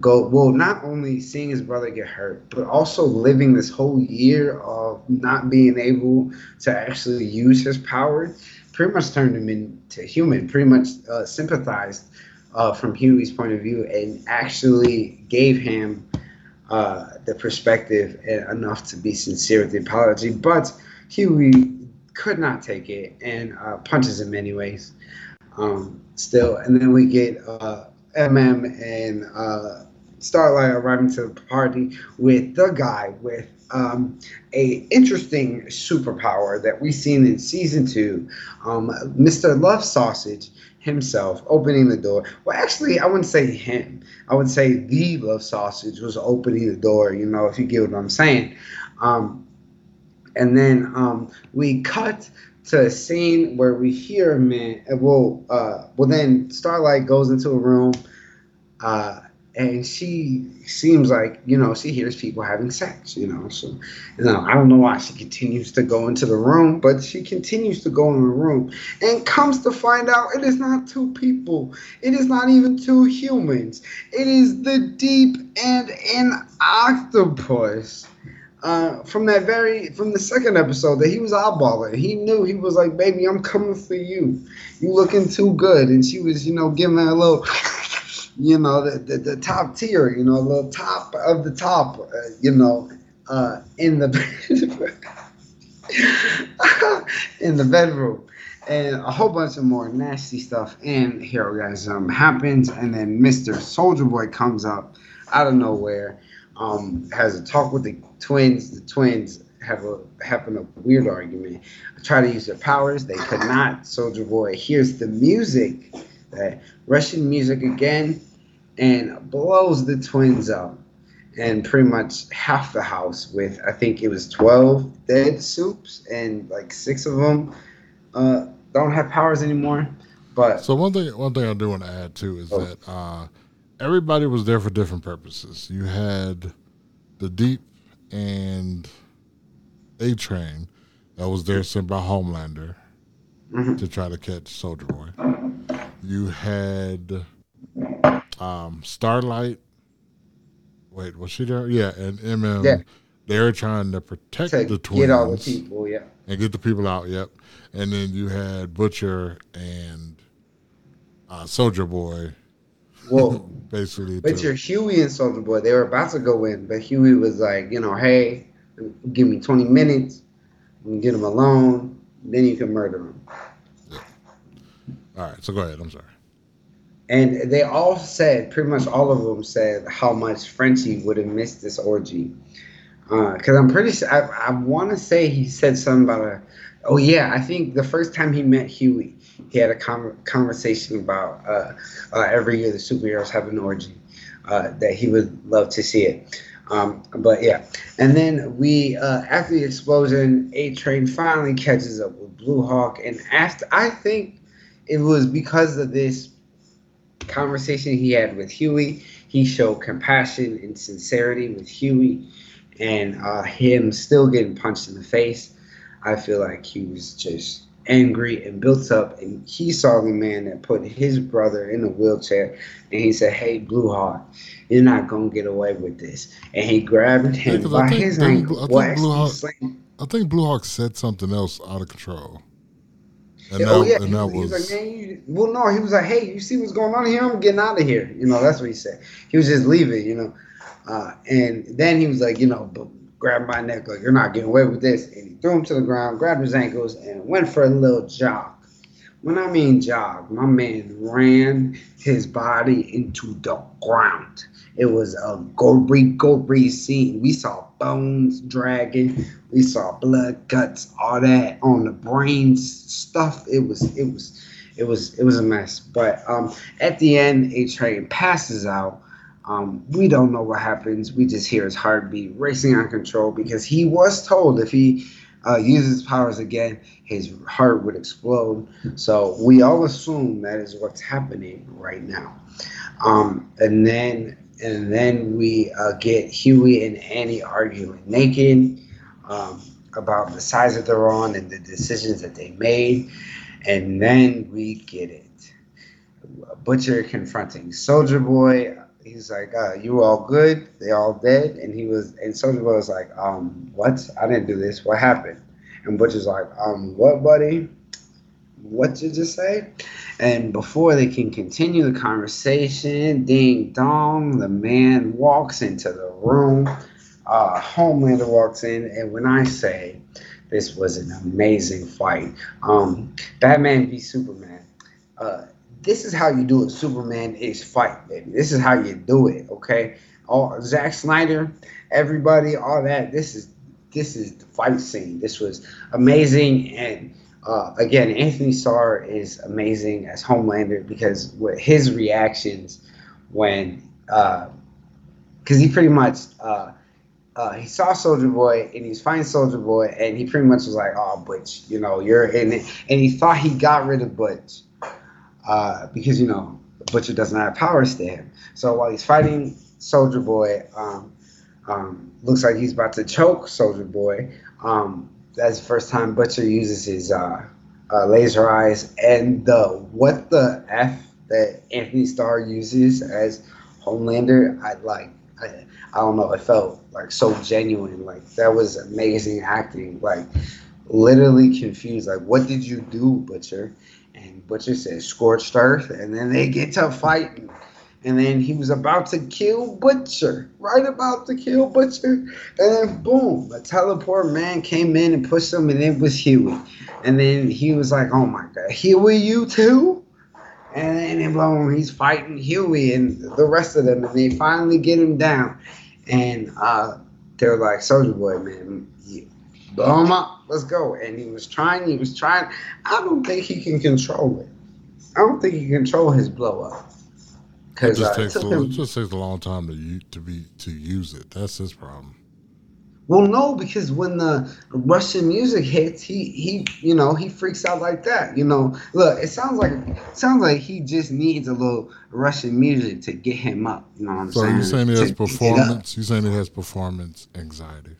go well not only seeing his brother get hurt but also living this whole year of not being able to actually use his power pretty much turned him into human pretty much uh, sympathized uh, from hughie's point of view and actually gave him uh, the perspective enough to be sincere with the apology. But hughie could not take it and uh, punches him anyways. Um, still and then we get uh, MM and uh, Starlight arriving to the party with the guy with um, a interesting superpower that we've seen in season two, um, Mr. Love Sausage himself opening the door. Well, actually, I wouldn't say him. I would say the Love Sausage was opening the door. You know, if you get what I'm saying. Um, and then um, we cut to a scene where we hear man. Well, uh, well, then Starlight goes into a room. Uh, and she seems like you know she hears people having sex you know so you know i don't know why she continues to go into the room but she continues to go in the room and comes to find out it is not two people it is not even two humans it is the deep and an octopus uh, from that very from the second episode that he was eyeballing he knew he was like baby i'm coming for you. You looking too good. And she was you know giving a little you know, the, the, the, top tier, you know, the top of the top, uh, you know, uh, in the in the bedroom, and a whole bunch of more nasty stuff. And heroism happens, and then Mister Soldier Boy comes up out of nowhere, um, has a talk with the twins. The twins have a having a weird argument. Try to use their powers, they could not. Soldier Boy hears the music, that Russian music again and blows the twins up and pretty much half the house with I think it was 12 dead supes and like six of them uh, don't have powers anymore. But so one thing one thing I do want to add too is oh. that uh, everybody was there for different purposes. You had the deep and A Train that was there sent by Homelander mm-hmm. to try to catch Soldier Boy. You had um, Starlight. Wait, was she there? Yeah, and MM. Yeah. They're trying to protect to the twins. Get all the people, yeah. And get the people out, yep. And then you had Butcher and uh, Soldier Boy. Well, basically. Butcher, Hughie, and Soldier Boy, they were about to go in, but Hughie was like, you know, hey, give me 20 minutes, and get him alone, then you can murder him. Yeah. All right, so go ahead. I'm sorry and they all said, pretty much all of them said how much Frenchie would have missed this orgy. Because uh, I'm pretty sure, I, I want to say he said something about a, oh yeah, I think the first time he met Hughie, he had a com- conversation about uh, uh, every year the superheroes have an orgy, uh, that he would love to see it. Um, but yeah, and then we, uh, after the explosion, A Train finally catches up with Blue Hawk, and after, I think it was because of this conversation he had with Hughie. He showed compassion and sincerity with Hughie, and uh, him still getting punched in the face. I feel like he was just angry and built up, and he saw the man that put his brother in a wheelchair, and he said, "Hey, Blue Hawk, you're not gonna get away with this." And he grabbed him yeah, by his ankle. I think, Blue Hawk, I think Blue Hawk said something else out of control. And oh that, yeah, and he, was, was like, man, you, well, no, he was like, hey, you see what's going on here? I'm getting out of here. You know, that's what he said. He was just leaving, you know. Uh, and then he was like, you know, grab my neck, like you're not getting away with this. And he threw him to the ground, grabbed his ankles, and went for a little jog. When I mean jog, my man ran his body into the ground. It was a gory, gory scene. We saw bones dragging. We saw blood, guts, all that on the brains stuff. It was, it was, it was, it was a mess. But um, at the end, A Train passes out. Um, we don't know what happens. We just hear his heartbeat racing of control because he was told if he uh, uses powers again, his heart would explode. So we all assume that is what's happening right now. Um, and then and then we uh, get Hughie and Annie arguing naked um, about the size that they're on and the decisions that they made, and then we get it. Butcher confronting Soldier Boy. He's like, uh, "You all good? They all dead?" And he was, and Soldier Boy was like, "Um, what? I didn't do this. What happened?" And Butcher's like, "Um, what, buddy? What did you just say?" And before they can continue the conversation, ding dong, the man walks into the room. Uh, Homelander walks in, and when I say this was an amazing fight, um, Batman v Superman. Uh, this is how you do it. Superman is fight, baby. This is how you do it. Okay. All Zack Snyder, everybody, all that. This is this is the fight scene. This was amazing, and uh, again, Anthony Starr is amazing as Homelander because with his reactions when, because uh, he pretty much. Uh, uh, he saw Soldier Boy and he's fighting Soldier Boy, and he pretty much was like, "Oh, Butch, you know, you're in it," and he thought he got rid of Butch, uh, because you know Butcher doesn't have powers to him. So while he's fighting Soldier Boy, um, um, looks like he's about to choke Soldier Boy. Um, that's the first time Butcher uses his uh, uh, laser eyes, and the what the f that Anthony Starr uses as Homelander. I like. I, I don't know. It felt like so genuine. Like that was amazing acting. Like literally confused. Like what did you do, Butcher? And Butcher says scorched earth, and then they get to fighting. And then he was about to kill Butcher, right about to kill Butcher, and then boom, a teleport man came in and pushed him, and it was Hughie. And then he was like, "Oh my God, Hughie, you too?" And then boom, he's fighting Hughie and the rest of them, and they finally get him down. And uh, they're like, "Soldier Boy, man, blow him up." let's go. And he was trying, he was trying. I don't think he can control it. I don't think he can control his blow up. Because it, just uh, takes a, it just takes a long time to to be to use it. That's his problem. Well, no, because when the Russian music hits, he he you know he freaks out like that. You know, look, it sounds like it sounds like he just needs a little Russian music to get him up. You know what I'm so saying? So you're saying he has performance? You're saying he has performance anxiety?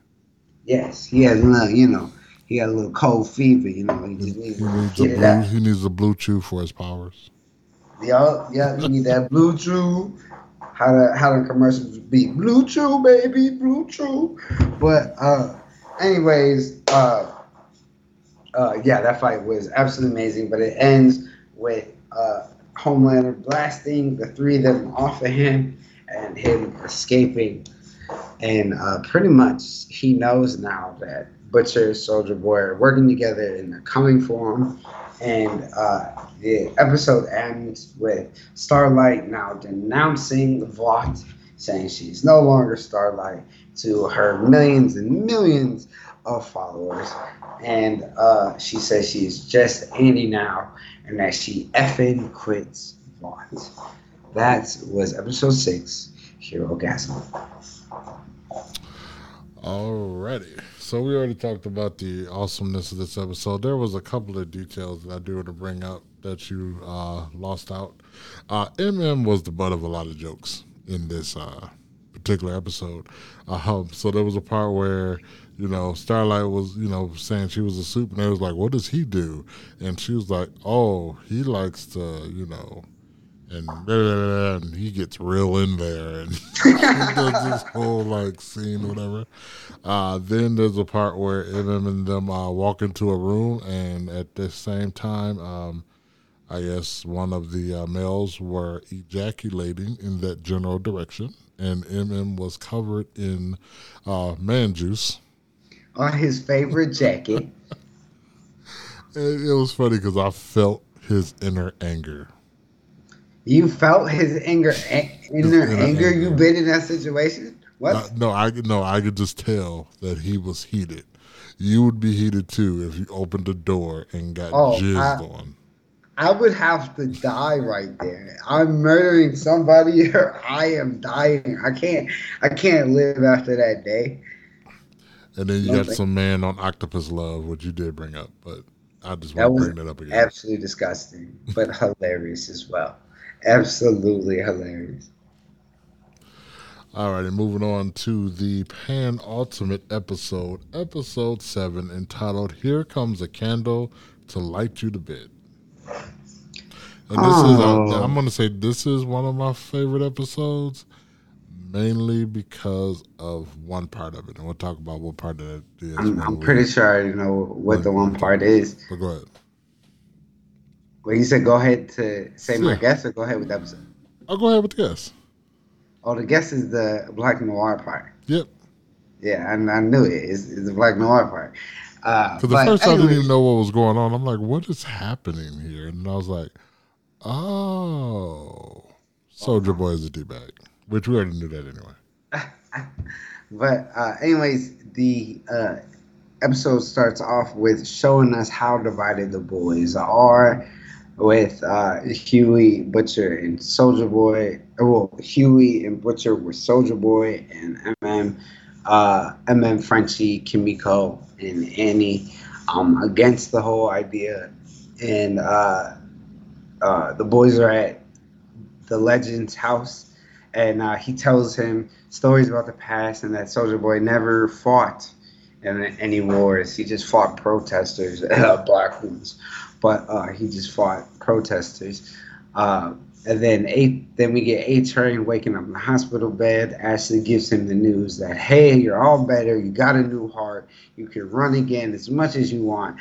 Yes, he has. A little you know, he got a little cold fever, you know. He just needs, he needs to get blue, He needs a BlueChew for his powers. Yeah, yeah, he need that BlueChew. How the how the commercials be BlueChew, baby, BlueChew. But uh, anyways, uh, uh, yeah, that fight was absolutely amazing. But it ends with uh, Homelander blasting the three of them off of him and him escaping. And uh, pretty much he knows now that Butcher, Soldier Boy are working together and they're coming for him. And uh, the episode ends with Starlight now denouncing Vought, saying she's no longer Starlight to her millions and millions of followers. And uh, she says she's just Annie now and that she effing quits Vought. That was episode six, Herogasm. Alrighty. So we already talked about the awesomeness of this episode. There was a couple of details that I do want to bring up that you uh, lost out. Uh, MM was the butt of a lot of jokes in this uh, particular episode. Um, so there was a part where you know Starlight was you know saying she was a supe, and they was like, "What does he do?" And she was like, "Oh, he likes to you know." And, blah, blah, blah, and he gets real in there and does this whole like scene whatever. Uh, then there's a part where them and them uh, walk into a room, and at the same time, um, I guess one of the uh, males were ejaculating in that general direction, and MM was covered in uh, man juice on his favorite jacket. it, it was funny because I felt his inner anger you felt his anger, inner anger. anger. You been in that situation. What? Uh, no, I no, I could just tell that he was heated. You would be heated too if you opened the door and got oh, jizzed I, on. I would have to die right there. I'm murdering somebody, or I am dying. I can't. I can't live after that day. And then you got some man on Octopus Love, which you did bring up, but I just want to bring that up again. Absolutely disgusting, but hilarious as well absolutely hilarious. All right, and moving on to the Pan Ultimate episode, episode seven, entitled "Here Comes a Candle to Light You to Bed." And this is, uh, I'm going to say, this is one of my favorite episodes, mainly because of one part of it. And we'll talk about what part of it is. I'm, I'm pretty sure I know what the one part is. But go ahead. Well, you said go ahead to say my guess or go ahead with the episode? I'll go ahead with the guess. Oh, the guess is the Black Noir part. Yep. Yeah, I, I knew it. It's, it's the Black Noir part. Uh, For the first time, I didn't even know what was going on. I'm like, what is happening here? And I was like, oh, Soldier Boy is a D bag, which we already knew that anyway. but, uh, anyways, the uh, episode starts off with showing us how divided the boys are with uh, Hughie, Butcher, and Soldier Boy. Well, Hughie and Butcher were Soldier Boy, and MM, uh, MM, Frenchie, Kimiko, and Annie um, against the whole idea. And uh, uh, the boys are at the legend's house, and uh, he tells him stories about the past and that Soldier Boy never fought in any wars. He just fought protesters, black ones, but uh, he just fought protesters. Uh, and then eight, then we get A Train waking up in the hospital bed. Ashley gives him the news that hey, you're all better. You got a new heart. You can run again as much as you want.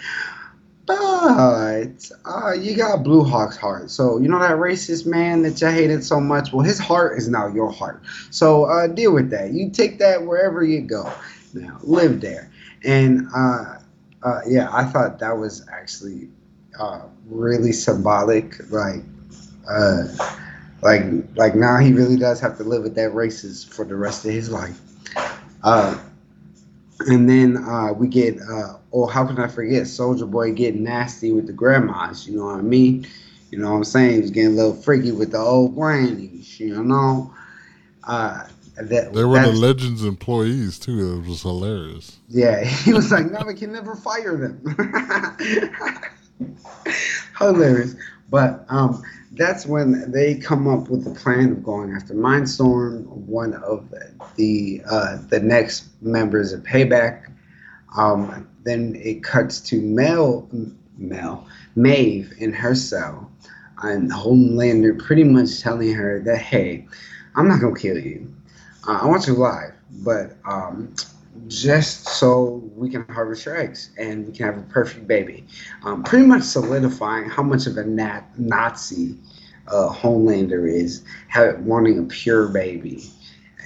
But uh, you got Blue Hawk's heart. So you know that racist man that you hated so much. Well, his heart is now your heart. So uh, deal with that. You take that wherever you go. Now live there. And uh, uh yeah, I thought that was actually uh, really symbolic. Like uh, like like now he really does have to live with that racist for the rest of his life. Uh, and then uh, we get uh, oh how can I forget Soldier Boy getting nasty with the grandmas, you know what I mean? You know what I'm saying? He's getting a little freaky with the old grannies, you know. Uh, that, they were the Legends employees too. It was hilarious. Yeah, he was like, "No, we can never fire them." hilarious, but um, that's when they come up with the plan of going after Mindstorm, one of the uh, the next members of Payback. Um, then it cuts to Mel, Mel, Maeve in her cell, and Homelander pretty much telling her that, hey, I'm not gonna kill you. Uh, I want you alive, but um, just so we can harvest your eggs and we can have a perfect baby. Um, pretty much solidifying how much of a nat- Nazi uh, Homelander is, have, wanting a pure baby.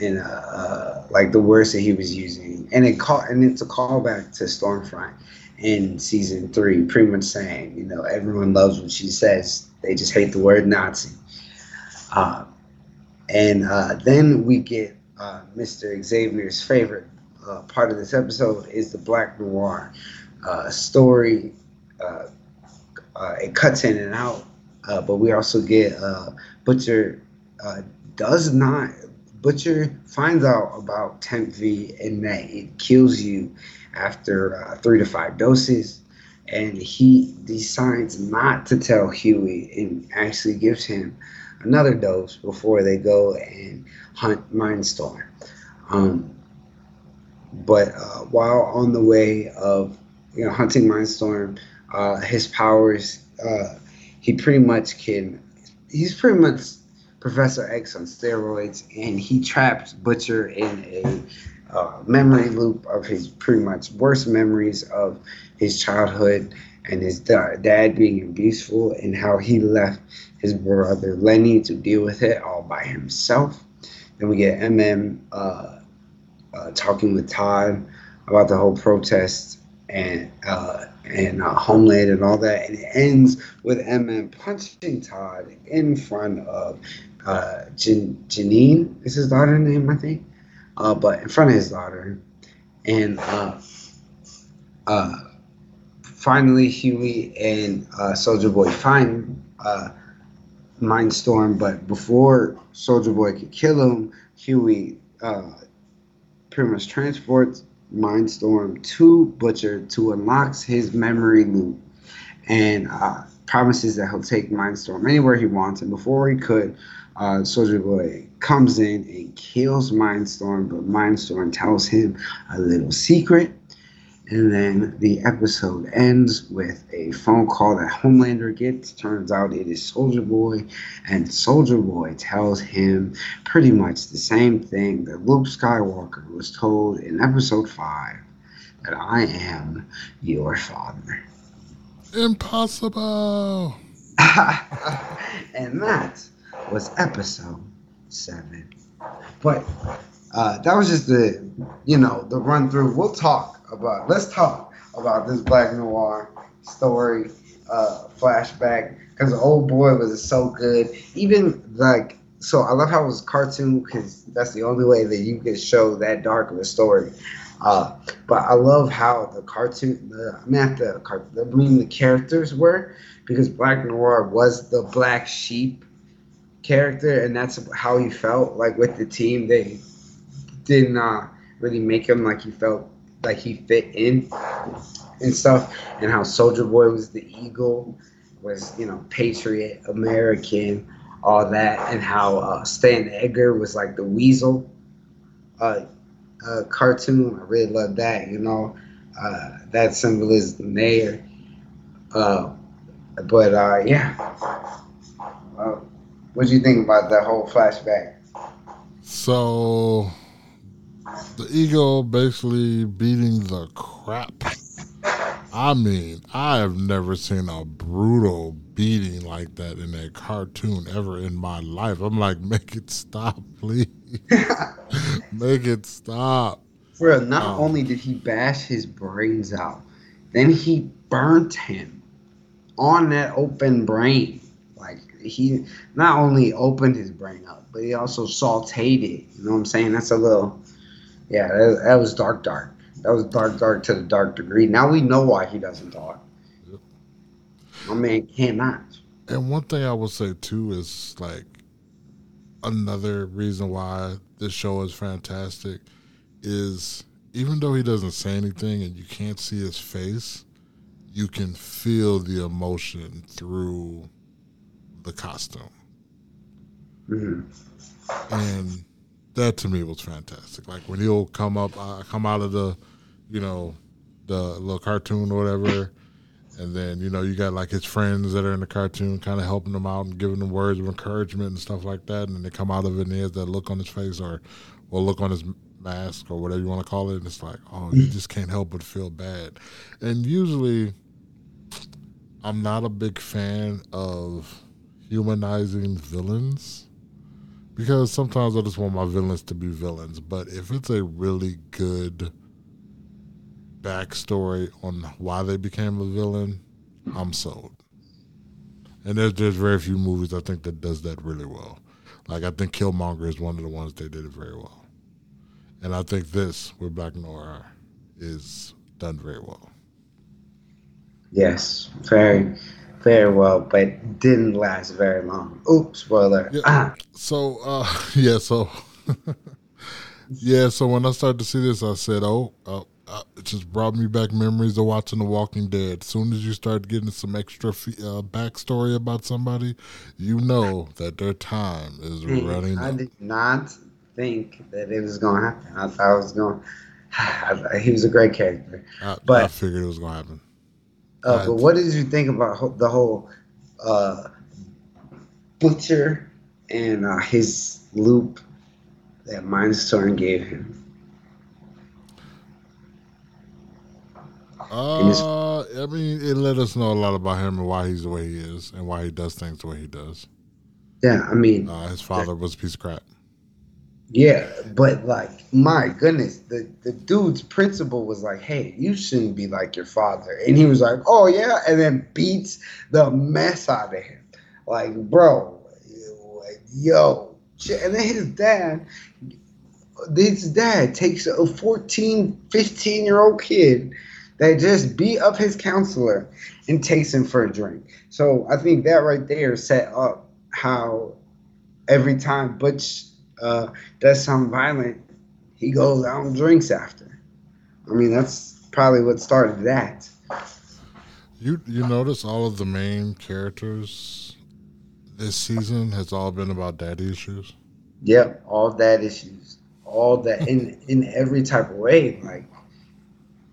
And uh, uh, like the words that he was using, and it call and it's a callback to Stormfront in season three, pretty much saying, you know, everyone loves what she says, they just hate the word Nazi. Uh, and uh, then we get uh, Mr. Xavier's favorite uh, part of this episode is the Black Noir uh, story. Uh, uh it cuts in and out, uh, but we also get Butcher does not. Butcher finds out about Temp V and that it kills you after three to five doses, and he decides not to tell Hughie and actually gives him another dose before they go and hunt Mindstorm. Um, but uh, while on the way of you know hunting Mindstorm, uh, his powers uh, he pretty much can he's pretty much Professor X on steroids, and he traps Butcher in a uh, memory loop of his pretty much worst memories of his childhood and his da- dad being abuseful and how he left his brother Lenny to deal with it all by himself. Then we get MM uh, uh, talking with Todd about the whole protest and uh, and uh, Homeland and all that, and it ends with MM punching Todd in front of uh, Jan- Janine. Is his daughter name? I think, uh, but in front of his daughter, and uh, uh, finally Hughie and uh, Soldier Boy find uh, Mindstorm, but before Soldier Boy could kill him, Hughie uh, pretty much transports Mindstorm to Butcher to unlock his memory loop and uh, promises that he'll take Mindstorm anywhere he wants. And before he could, uh, Soldier Boy comes in and kills Mindstorm, but Mindstorm tells him a little secret. And then the episode ends with a phone call that Homelander gets. Turns out it is Soldier Boy, and Soldier Boy tells him pretty much the same thing that Luke Skywalker was told in episode 5 that I am your father. Impossible. and that was episode 7. But uh, that was just the, you know, the run through. We'll talk about. Let's talk about this Black Noir story uh, flashback because old boy was so good. Even like so, I love how it was cartoon because that's the only way that you can show that dark of a story. Uh, but I love how the cartoon, the, I mean, the, I mean the characters were because Black Noir was the black sheep character, and that's how he felt like with the team. They did not really make him like he felt like he fit in and stuff, and how Soldier Boy was the eagle, was you know patriot, American, all that, and how uh, Stan Edgar was like the weasel. Uh, uh, cartoon, I really love that. You know, uh, that symbolism there. Uh, but uh, yeah, what do you think about that whole flashback? So the ego basically beating the crap. I mean, I have never seen a brutal beating like that in a cartoon ever in my life. I'm like, make it stop, please. make it stop. Bro, not um, only did he bash his brains out, then he burnt him on that open brain. Like he not only opened his brain up, but he also sauteed it. You know what I'm saying? That's a little yeah, that, that, was dark, dark. That was dark, dark to the dark degree. Now we know why he doesn't talk. Yep. My man cannot. And one thing I will say too is like another reason why this show is fantastic is even though he doesn't say anything and you can't see his face, you can feel the emotion through the costume. Mm-hmm. And that to me was fantastic. Like when he'll come up, uh, come out of the, you know, the little cartoon or whatever, and then you know you got like his friends that are in the cartoon, kind of helping them out and giving them words of encouragement and stuff like that, and then they come out of it and he has that look on his face or, or look on his mask or whatever you want to call it, and it's like, oh, you just can't help but feel bad, and usually. I'm not a big fan of humanizing villains because sometimes I just want my villains to be villains. But if it's a really good backstory on why they became a villain, I'm sold. And there's there's very few movies I think that does that really well. Like I think Killmonger is one of the ones they did it very well, and I think this with Black Noir is done very well. Yes, very very well, but didn't last very long. Oops, spoiler. Yeah, ah. So, uh, yeah, so, yeah, so when I started to see this, I said, oh, uh, uh, it just brought me back memories of watching The Walking Dead. As soon as you start getting some extra uh, backstory about somebody, you know that their time is running. I did not think that it was going to happen. I thought it was going. he was a great character, I, but I figured it was going to happen. Uh, but what did you think about the whole uh, Butcher and uh, his loop that Mindstorm gave him? Uh, I mean, it let us know a lot about him and why he's the way he is and why he does things the way he does. Yeah, I mean, uh, his father was a piece of crap. Yeah, but like, my goodness, the, the dude's principal was like, hey, you shouldn't be like your father. And he was like, oh, yeah. And then beats the mess out of him. Like, bro, yo. And then his dad, his dad takes a 14, 15 year old kid that just beat up his counselor and takes him for a drink. So I think that right there set up how every time Butch uh, does something violent, he goes out and drinks after. I mean, that's probably what started that. You you notice all of the main characters this season has all been about daddy issues. Yep, all dad issues, all that in in every type of way. Like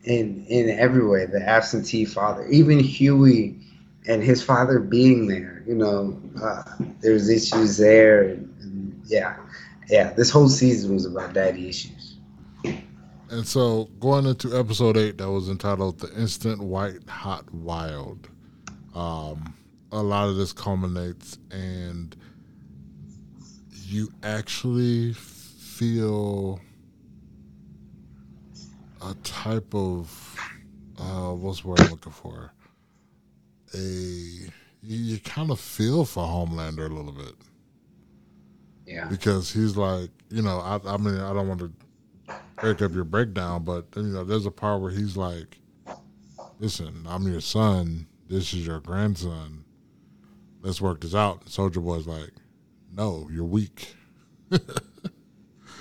in in every way. The absentee father, even Hughie, and his father being there. You know, uh, there's issues there, and, and yeah, yeah. This whole season was about daddy issues. And so going into episode eight, that was entitled "The Instant White Hot Wild." Um, a lot of this culminates, and you actually feel a type of uh, what's the word I'm looking for? A you kind of feel for Homelander a little bit. Yeah. Because he's like, you know, I, I mean, I don't want to break up your breakdown, but you know, there's a part where he's like, "Listen, I'm your son. This is your grandson. Let's work this out." Soldier Boy's like, "No, you're weak."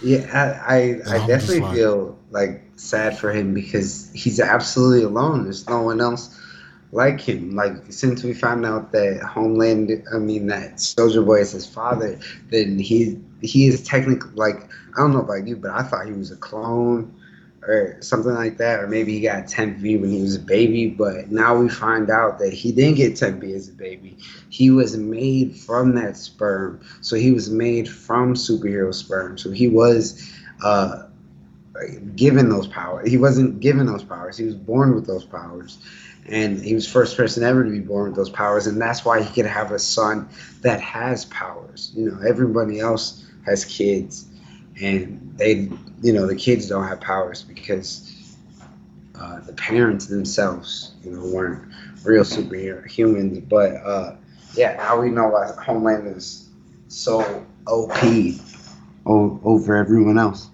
Yeah, I I, I definitely like- feel like sad for him because he's absolutely alone. There's no one else like him. Like since we found out that Homeland, I mean that Soldier Boy is his father, then he he is technically like I don't know about you, but I thought he was a clone or something like that, or maybe he got Temp V when he was a baby. But now we find out that he didn't get Temp V as a baby. He was made from that sperm, so he was made from superhero sperm. So he was uh, given those powers. He wasn't given those powers. He was born with those powers, and he was first person ever to be born with those powers. And that's why he could have a son that has powers. You know, everybody else has kids, and they, you know, the kids don't have powers because uh, the parents themselves, you know, weren't real superhero humans. But uh, yeah, now we know why Homeland is so OP over everyone else.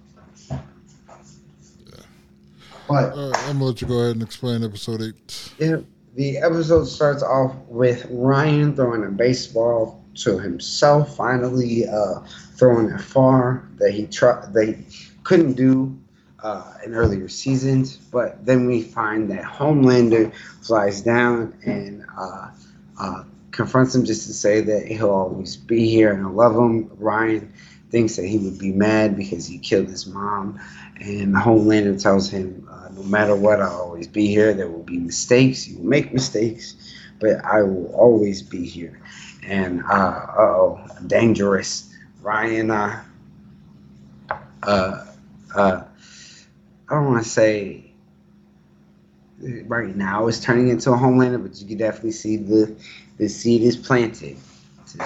But right, I'm gonna let you go ahead and explain episode eight. yeah, the episode starts off with Ryan throwing a baseball to himself, finally uh, throwing it far that he tried that he couldn't do uh, in earlier seasons. But then we find that Homelander flies down and uh, uh, confronts him just to say that he'll always be here and he'll love him. Ryan thinks that he would be mad because he killed his mom, and Homelander tells him, uh, "No matter what, I'll always be here. There will be mistakes. You will make mistakes, but I will always be here." And uh oh, dangerous. Ryan, uh, uh, uh, I don't want to say right now is turning into a Homelander, but you can definitely see the the seed is planted to,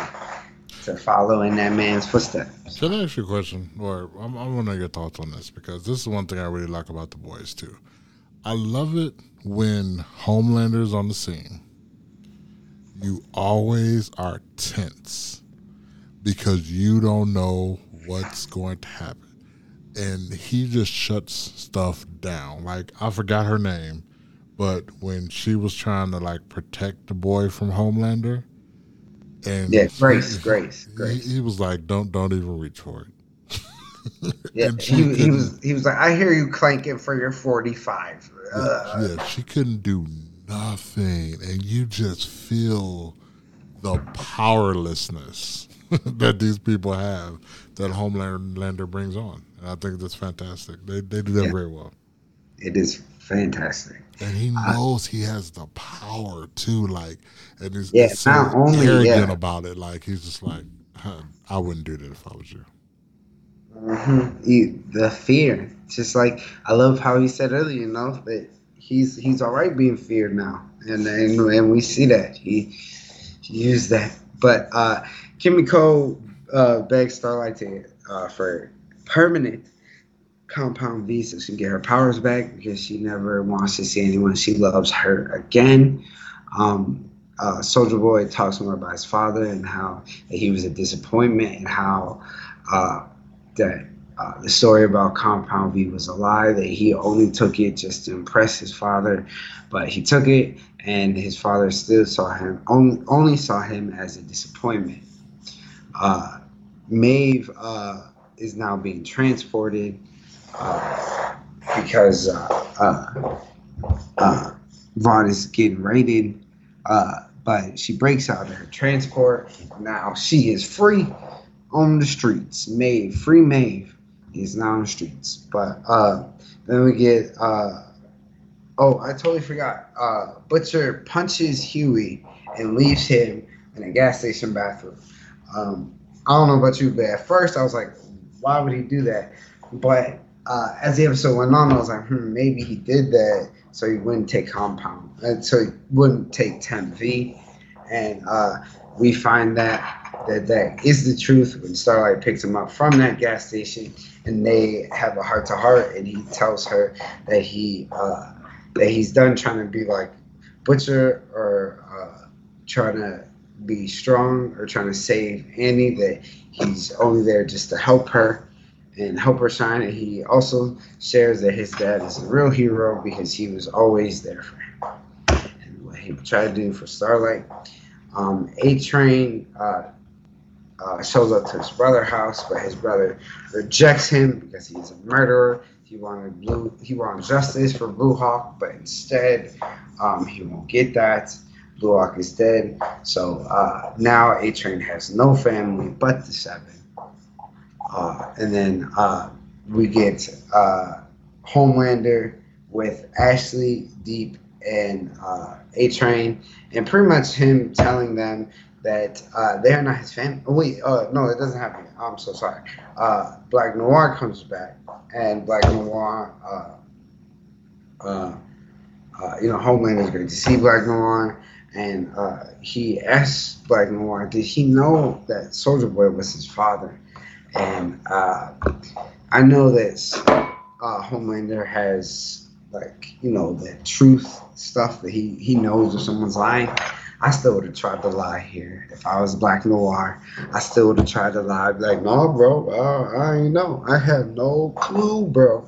to follow in that man's footsteps. Can I ask you a question? Or I'm, to know your thoughts on this because this is one thing I really like about the boys too. I love it when Homelander's on the scene. You always are tense because you don't know what's going to happen. And he just shuts stuff down. Like, I forgot her name, but when she was trying to, like, protect the boy from Homelander, and Yeah, he- Grace, Grace, he- Grace. He, was like, "Don't, don't even reach for it." Yeah, he, he was he was like, I hear you clanking for your forty five. Uh, yeah, she couldn't do nothing, and you just feel the powerlessness that these people have that Homelander brings on, and I think that's fantastic. They they do that Yeah. very well, It is fantastic. and he knows he has the power too. Like, and he's, Yeah, he's so not only- arrogant yeah. about it. Like he's just like, huh, I wouldn't do that if I was you. hmm the fear, just like I love how he said earlier, you know that he's he's all right being feared now, and and, and we see that he, he used that. But uh, Kimiko uh, begs Starlight to uh, for permanent compound V so she can get her powers back because she never wants to see anyone she loves hurt again. Um, uh, Soldier Boy talks more about his father and how he was a disappointment and how uh, that uh, the story about Compound V was a lie, that he only took it just to impress his father, but he took it and his father still saw him, only, only saw him as a disappointment. Uh, Maeve uh, is now being transported uh, because uh, uh, uh, Vought is getting raided, uh, but she breaks out of her transport. Now she is free on the streets. Maeve, free Maeve, is now on the streets. But uh, then we get uh, Oh, I totally forgot. Uh, Butcher punches Hughie and leaves him in a gas station bathroom. Um, I don't know about you, but at first I was like, why would he do that? But uh, as the episode went on, I was like, hmm, maybe he did that so he wouldn't take compound, and so he wouldn't take Temp V. And uh, we find that that that is the truth when Starlight picks him up from that gas station, and they have a heart to heart, and he tells her that he uh, that he's done trying to be like Butcher or uh, trying to be strong or trying to save Annie. That he's only there just to help her and help her shine. And he also shares that his dad is a real hero because he was always there for him. And what he try to do for Starlight. Um, a Train uh, uh, shows up to his brother's house, but his brother rejects him because he's a murderer. He wanted blue. He wanted justice for Blue Hawk, but instead, um, he won't get that. Blue Hawk is dead. So uh, now A Train has no family but the Seven. Uh, and then uh, we get uh, Homelander with Ashley, Deep, and uh, A Train, and pretty much him telling them that uh, they're not his family. Oh, wait, uh, no, it doesn't happen. I'm so sorry. Black Noir comes back, and Black Noir, you know, Homelander is going to see Black Noir, and uh, he asks Black Noir, did he know that Soldier Boy was his father? And uh, I know that uh, Homelander has, like, you know, the truth stuff that he, he knows if someone's lying. I still would have tried to lie here. If I was Black Noir, I still would have tried to lie. Like, no, bro, uh, I ain't know. I have no clue, bro.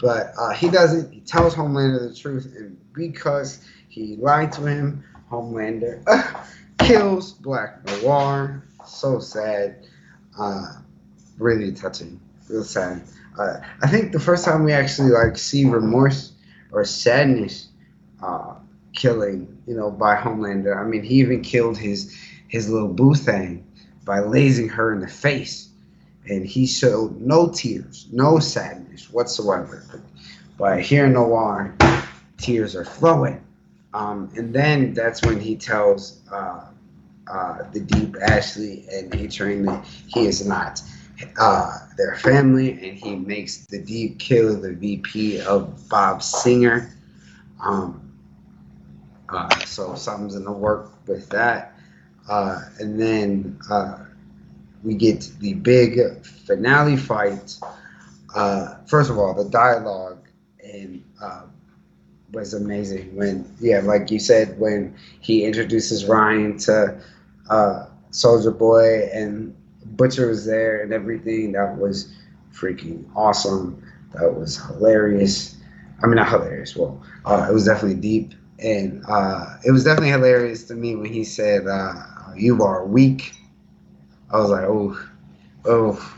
But uh, he doesn't. He tells Homelander the truth, and because he lied to him, Homelander uh, kills Black Noir. So sad. Uh, really touching. Real sad. Uh, I think the first time we actually like see remorse or sadness uh, killing, you know, by Homelander. I mean, he even killed his his little boo thing by lasing her in the face, and he showed no tears, no sadness whatsoever. But here in Noir, tears are flowing, um, and then that's when he tells uh, uh, the Deep Ashley and A Train that he is not uh, their family, and he makes the Deep kill the VP of Bob Singer. Um, uh, so something's in the work with that. Uh, and then uh, we get the big finale fight. Uh, first of all, the dialogue and uh, was amazing when, yeah, like you said, when he introduces Ryan to uh, Soldier Boy and Butcher was there and everything. That was freaking awesome. That was hilarious. I mean, not hilarious. Well, it was definitely deep and uh, it was definitely hilarious to me when he said, uh, "You are weak." I was like, "Oh, oh,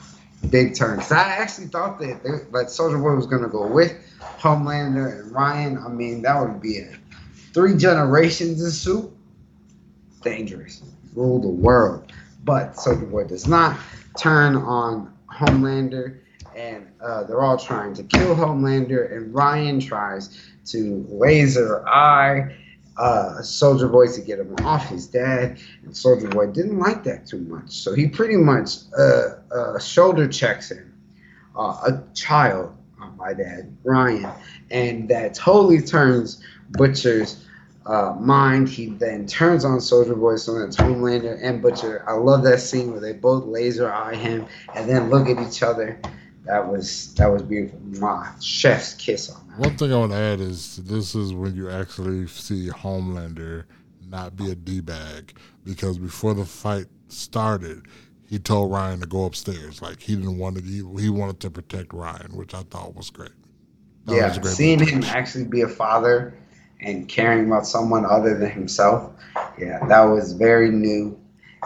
big turn." Cause I actually thought that like Soldier Boy was gonna go with Homelander and Ryan. I mean, that would be a three generations in supe. Dangerous, rule the world. But Soldier Boy does not turn on Homelander, and uh, they're all trying to kill Homelander, and Ryan tries to laser eye uh, Soldier Boy to get him off his dad, and Soldier Boy didn't like that too much. So he pretty much uh, uh, shoulder checks him, uh, a child, uh, my dad, Ryan, and that totally turns Butcher's uh, mind. He then turns on Soldier Boy, so that's Homelander and Butcher. I love that scene where they both laser eye him and then look at each other that was that was beautiful. My chef's kiss on that. One thing I want to add is this is when you actually see Homelander not be a d bag because before the fight started, he told Ryan to go upstairs. Like he didn't want to. He, he wanted to protect Ryan, which I thought was great. That yeah, was great seeing him actually be a father and caring about someone other than himself. Yeah, that was very new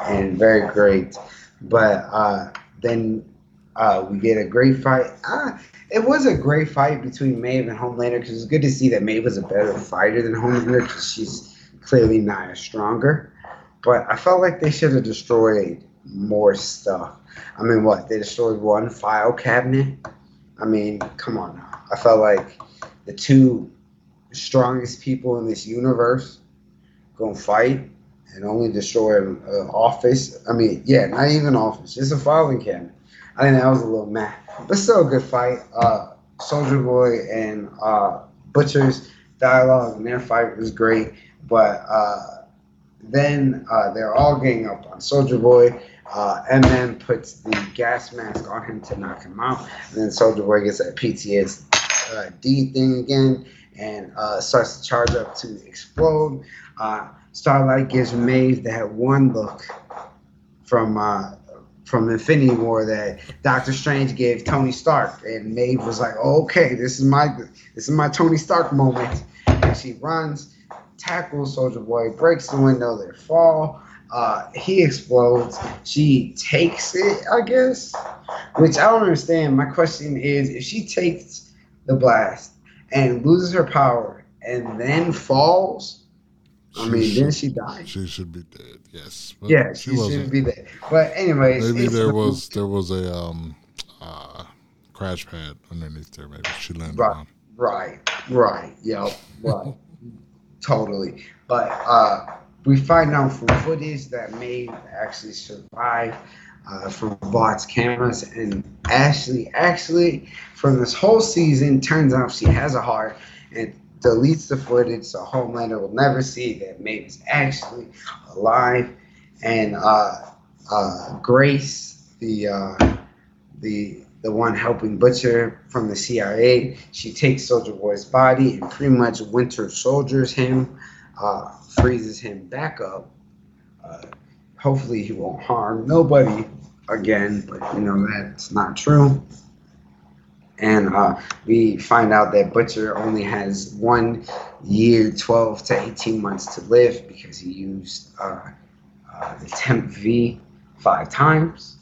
and very great. But uh, then uh, we get a great fight. Uh, it was a great fight between Maeve and Homelander because it's good to see that Maeve was a better fighter than Homelander because she's clearly not as stronger. But I felt like they should have destroyed more stuff. I mean, what? They destroyed one file cabinet? I mean, come on now. I felt like the two strongest people in this universe gonna fight and only destroy an office. I mean, yeah, not even office, just a filing cabinet. I think that was a little mad, but still a good fight. Uh, Soldier Boy and uh, Butcher's dialogue and their fight was great, but uh, then uh, they're all getting up on Soldier Boy. Uh, and then puts the gas mask on him to knock him out. And then Soldier Boy gets that PTSD thing again and uh, starts to charge up to explode. Uh, Starlight gives Maeve that one look from uh, from Infinity War that Doctor Strange gave Tony Stark, and Maeve was like, "Okay, this is my this is my Tony Stark moment." And she runs, tackles Soldier Boy, breaks the window, they fall. Uh, he explodes. She takes it, I guess, which I don't understand. My question is, if she takes the blast and loses her power and then falls, I She mean, should- didn't she die? She should be dead. Yes. But Yeah, she, shouldn't be there. But anyways, Maybe there was there was a um uh crash pad underneath there. Maybe she landed Right. on. Right, right, yep, right, totally. But uh, we find out from footage that Maeve actually survived uh, from Vought's cameras, and Ashley actually, from this whole season, turns out she has a heart and deletes the footage, so Homelander will never see that Maeve is actually alive. And uh, uh, Grace, the uh, the the one helping Butcher from the CIA. She takes Soldier Boy's body and pretty much Winter Soldiers him, uh, freezes him back up. Hopefully, he won't harm nobody again, but you know that's not true. And uh, we find out that Butcher only has one year, 12 to 18 months to live because he used uh, uh, the Temp V five times.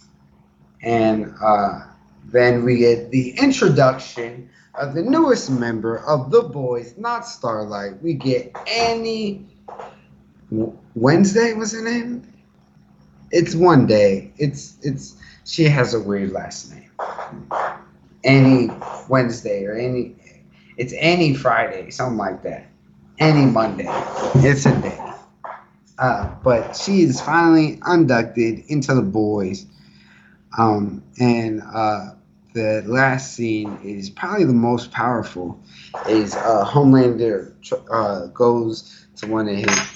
And uh, then we get the introduction of the newest member of the boys, not Starlight. We get Annie Wednesday was her name. It's one day. It's it's she has a weird last name. Any Wednesday or any it's Annie Friday, something like that. Any Monday. It's a day. Uh, but she is finally inducted into the boys. Um, and uh, the last scene is probably the most powerful. Is uh, Homelander uh, goes to one of his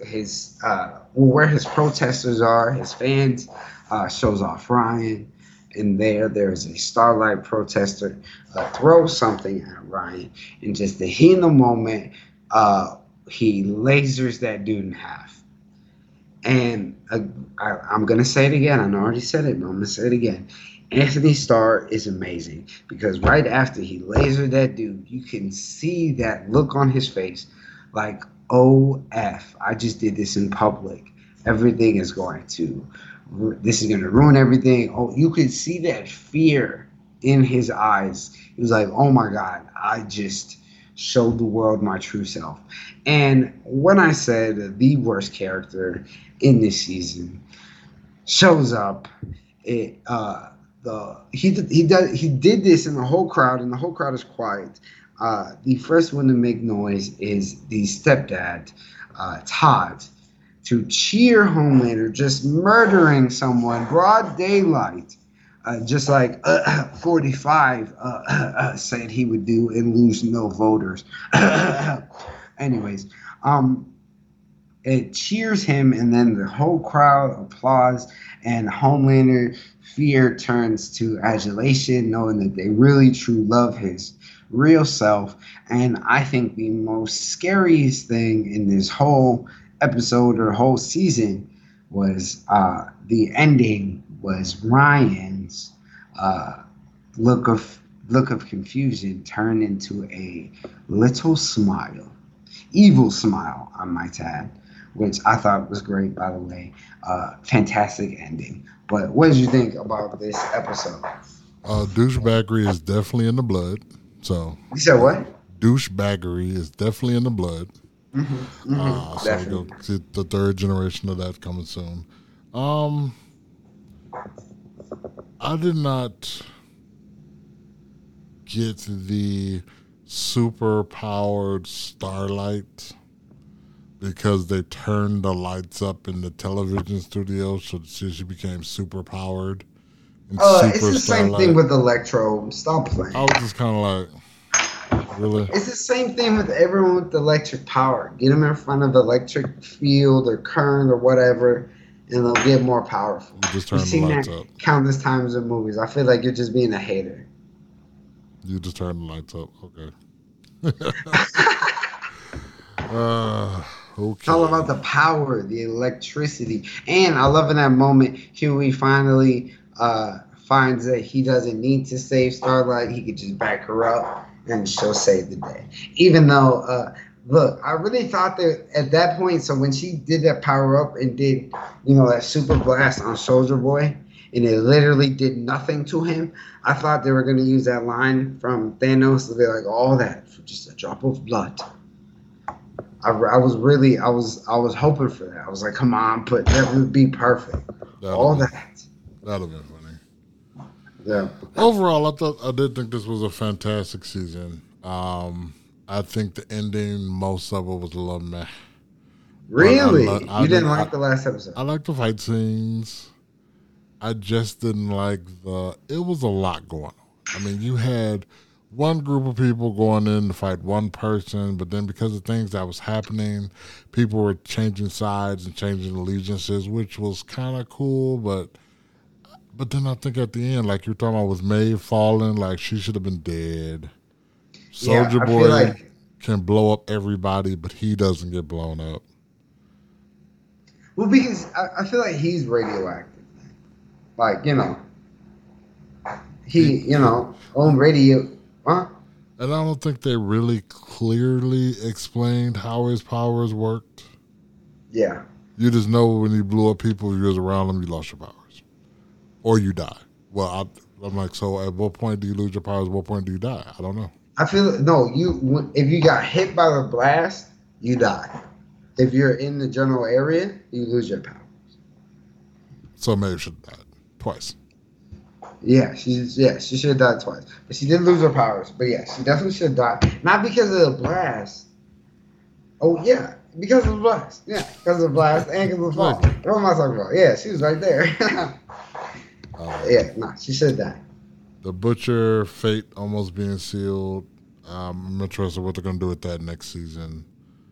his uh, where his protesters are, his fans, uh, shows off Ryan, and there there's a Starlight protester uh, throws something at Ryan, and just the heat in the moment, uh, he lasers that dude in half. And uh, I, I'm gonna say it again. I already said it, but I'm gonna say it again. Anthony Starr is amazing because right after he lasered that dude, you can see that look on his face, like "OF, I just did this in public. Everything is going to, this is gonna ruin everything." Oh, you could see that fear in his eyes. He was like, "Oh my God, I just." showed the world my true self. And when I said the worst character in this season shows up, it uh the he he does he did this in the whole crowd and the whole crowd is quiet. Uh, the first one to make noise is the stepdad, uh, Todd, to cheer Homelander just murdering someone broad daylight uh, just like uh, 45 uh, said he would do and lose no voters. Anyways, um, it cheers him, and then the whole crowd applauds, and Homelander fear turns to adulation, knowing that they really true love his real self. And I think the most scariest thing in this whole episode or whole season was uh, the ending was Ryan's uh, look of look of confusion turned into a little smile, evil smile, I might add, which I thought was great. By the way, uh, fantastic ending. But what did you think about this episode? Uh, douchebaggery is definitely in the blood. So You said what? douchebaggery is definitely in the blood. Mm-hmm, Uh, so Definitely. you'll see the third generation of that coming soon. Um, I did not get the super powered starlight because they turned the lights up in the television studio, so she became super powered. Uh, it's the same thing with Electro. Stop playing. I was just kind of like, really? It's the same thing with everyone with electric power. Get them in front of electric field or current or whatever, and they'll get more powerful. You just turn You've the lights up. Countless times in movies. I feel like you're just being a hater. You just turn the lights up. Okay. uh, Okay. It's all about the power, the electricity. And I love in that moment, Hughie finally uh, finds that he doesn't need to save Starlight. He could just back her up and she'll save the day. Even though, uh, look, I really thought that at that point, so when she did that power up and did, you know, that super blast on Soldier Boy, and it literally did nothing to him, I thought they were going to use that line from Thanos to be like, all that for just a drop of blood. I, I was really I was I was hoping for that. I was like, come on, put that would be perfect. That'd All be, that. That'd have been funny. Yeah. Overall, I thought I did think this was a fantastic season. Um, I think the ending, most of it was a little meh. Really? I, I, you didn't like the last episode? I like the fight scenes. I just didn't like the. It was a lot going on. I mean, you had one group of people going in to fight one person, but then because of things that was happening, people were changing sides and changing allegiances, which was kind of cool. But but then I think at the end, like you're talking about with Maeve falling, like she should have been dead. Soldier yeah, Boy like, can blow up everybody, but he doesn't get blown up. Well, because I, I feel like he's radioactive. Like you know, he you know on radio Huh? And I don't think they really clearly explained how his powers worked. Yeah. You just know when you blew up people, you was around them, you lost your powers. Or you die. Well, I, am like, so at what point do you lose your powers? At what point do you die? I don't know. I feel no. You if you got hit by the blast, you die. If you're in the general area, you lose your powers. So maybe she should have died twice. Yeah, she's yeah, she should have died twice. But she did lose her powers. But yeah, she definitely should have died. Not because of the blast. Oh yeah, because of the blast. Yeah, because of the blast and because of the fall. What am I talking about? Yeah, she was right there. uh, yeah, nah, she should die. The butcher fate almost being sealed. Um, I'm interested what they're gonna do with that next season.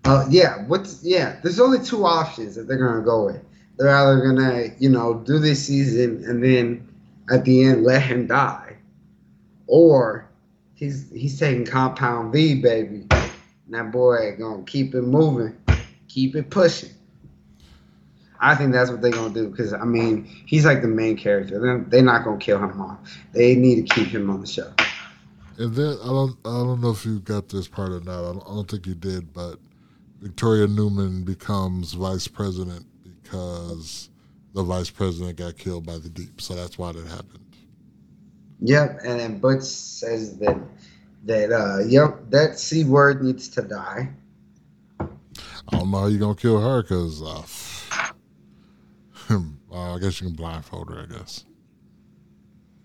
Uh, yeah, what's yeah? There's only two options that they're gonna go with. They're either gonna, you know, do this season and then at the end let him die, or he's he's taking compound V, baby. And that boy gonna keep it moving, keep it pushing. I think that's what they're gonna do because I mean he's like the main character. They're, they're not gonna kill him off. They need to keep him on the show. And then I don't I don't know if you got this part or not. I don't, I don't think you did, but Victoria Neuman becomes vice president because the vice president got killed by the deep. So that's why that happened. Yep, and then Butch says that that uh yep that c word needs to die. I don't know how you gonna kill her because uh, uh, I guess you can blindfold her. I guess.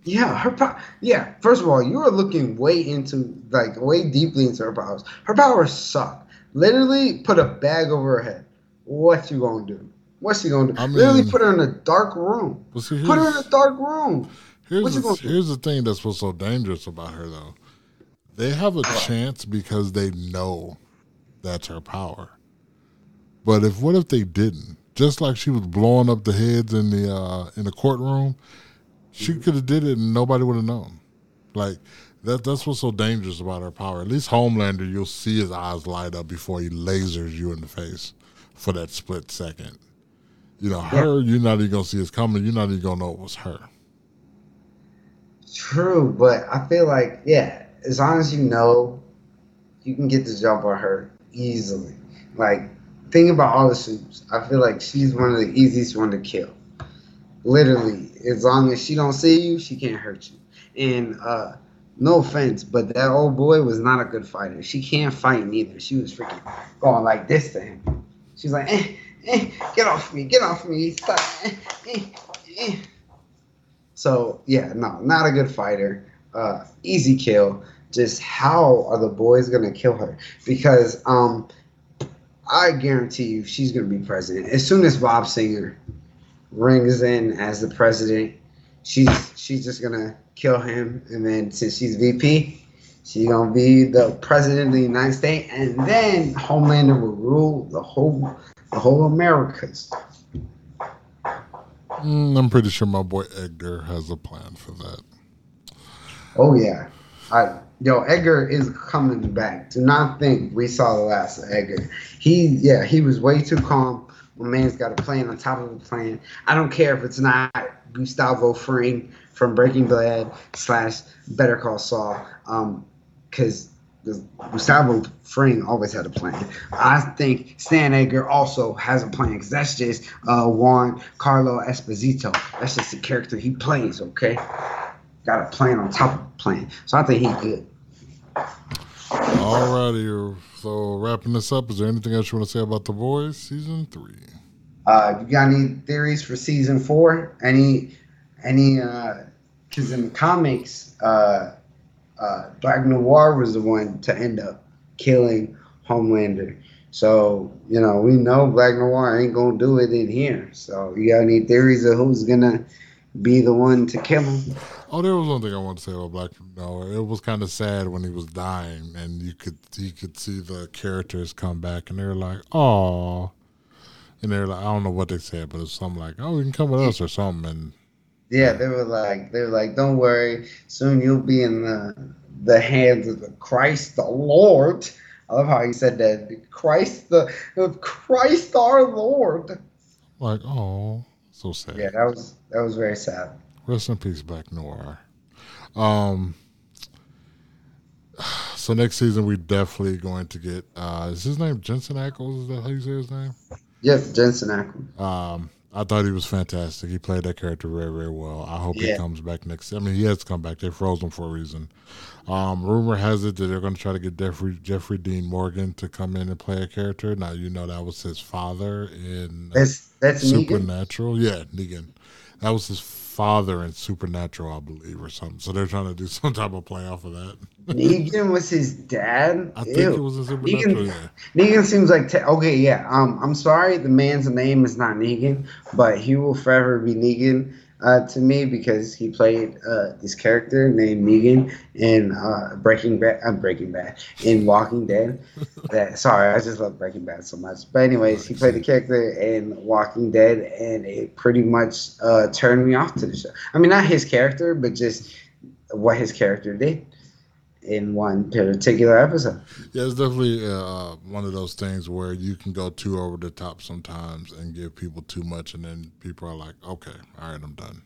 Yeah, her power. Yeah, first of all, you are looking way into like way deeply into her powers. Her powers suck. Literally, put a bag over her head. What you gonna do? What's she gonna do? I mean, Literally put her in a dark room. Well, see, put her in a dark room. Here's the, here's the thing that's what's so dangerous about her though. They have a chance because they know that's her power. But if what if they didn't? Just like she was blowing up the heads in the uh, in the courtroom, she mm-hmm. could have did it and nobody would have known. Like that that's what's so dangerous about her power. At least Homelander, you'll see his eyes light up before he lasers you in the face for that split second. You know, her, you're not even gonna see it's coming. You're not even gonna know it was her. True, but I feel like yeah, as long as you know, you can get the jump on her easily. Like, think about all the supes. I feel like she's one of the easiest one to kill. Literally, as long as she don't see you, she can't hurt you. And uh, no offense, but that old boy was not a good fighter. She can't fight neither. She was freaking going like this to him. She's like, eh, eh, get off me, get off me, stop. Eh, eh, eh. So yeah, no, not a good fighter. Uh, easy kill. just how are the boys gonna kill her? Because um, I guarantee you she's gonna be president as soon as Bob Singer rings in as the president. She's she's just gonna kill him, and then since she's VP, she's gonna be the president of the United States, and then Homelander will rule the whole the whole Americas. Mm, I'm pretty sure my boy Edgar has a plan for that. Oh yeah, I yo Edgar is coming back. Do not think we saw the last of Edgar. He yeah he was way too calm. My man's got a plan on top of a plan. I don't care if it's not Gustavo Fring from Breaking Bad slash Better Call Saul, because um, Gustavo Fring always had a plan. I think Stan Edgar also has a plan because that's just uh, Juan Carlo Esposito. That's just the character he plays. Okay, got a plan on top of a plan. So I think he's good. Alrighty, so wrapping this up, is there anything else you want to say about The Boys season three? Uh, you got any theories for season four? Any, any? Because uh, in the comics, uh, uh, Black Noir was the one to end up killing Homelander. So you know we know Black Noir ain't gonna do it in here. So you got any theories of who's gonna be the one to kill him? Oh, there was one thing I want to say about Black Noir. It was kind of sad when he was dying, and you could you could see the characters come back, and they were like, "Oh," and they're like, I don't know what they said, but it's something like, "Oh, you can come with us" or something. And yeah, they were like, they were like, "Don't worry, soon you'll be in the the hands of the Christ, the Lord." I love how he said that, Christ, the Christ our Lord. Like, oh, so sad. Yeah, that was that was very sad. Rest in peace, Black Noir. Um, so next season we definitely going to get. Uh, is his name Jensen Ackles? Is that how you say his name? Yes, Jensen Ackles. Um, I thought he was fantastic. He played that character very, very well. I hope yeah. he comes back next. I mean, he has to come back. They froze him for a reason. Um, rumor has it that they're going to try to get Jeffrey Jeffrey Dean Morgan to come in and play a character. Now you know that was his father in that's that's Supernatural. Negan? Yeah, Negan. That was his father in Supernatural, I believe, or something. So they're trying to do some type of play off of that. Negan was his dad. I think Ew. it was in Supernatural. Negan, yeah. Negan seems like te- okay, yeah. Um, I'm sorry, the man's name is not Negan, but he will forever be Negan uh, to me because he played uh, this character named Negan in uh, Breaking Bad. Uh, Breaking Bad in Walking Dead. That sorry, I just love Breaking Bad so much. But anyways, he played the character in Walking Dead, and it pretty much uh, turned me off to the show. I mean, not his character, but just what his character did in one particular episode. Yeah, it's definitely uh, one of those things where you can go too over the top sometimes and give people too much, and then people are like, "Okay, all right, I'm done."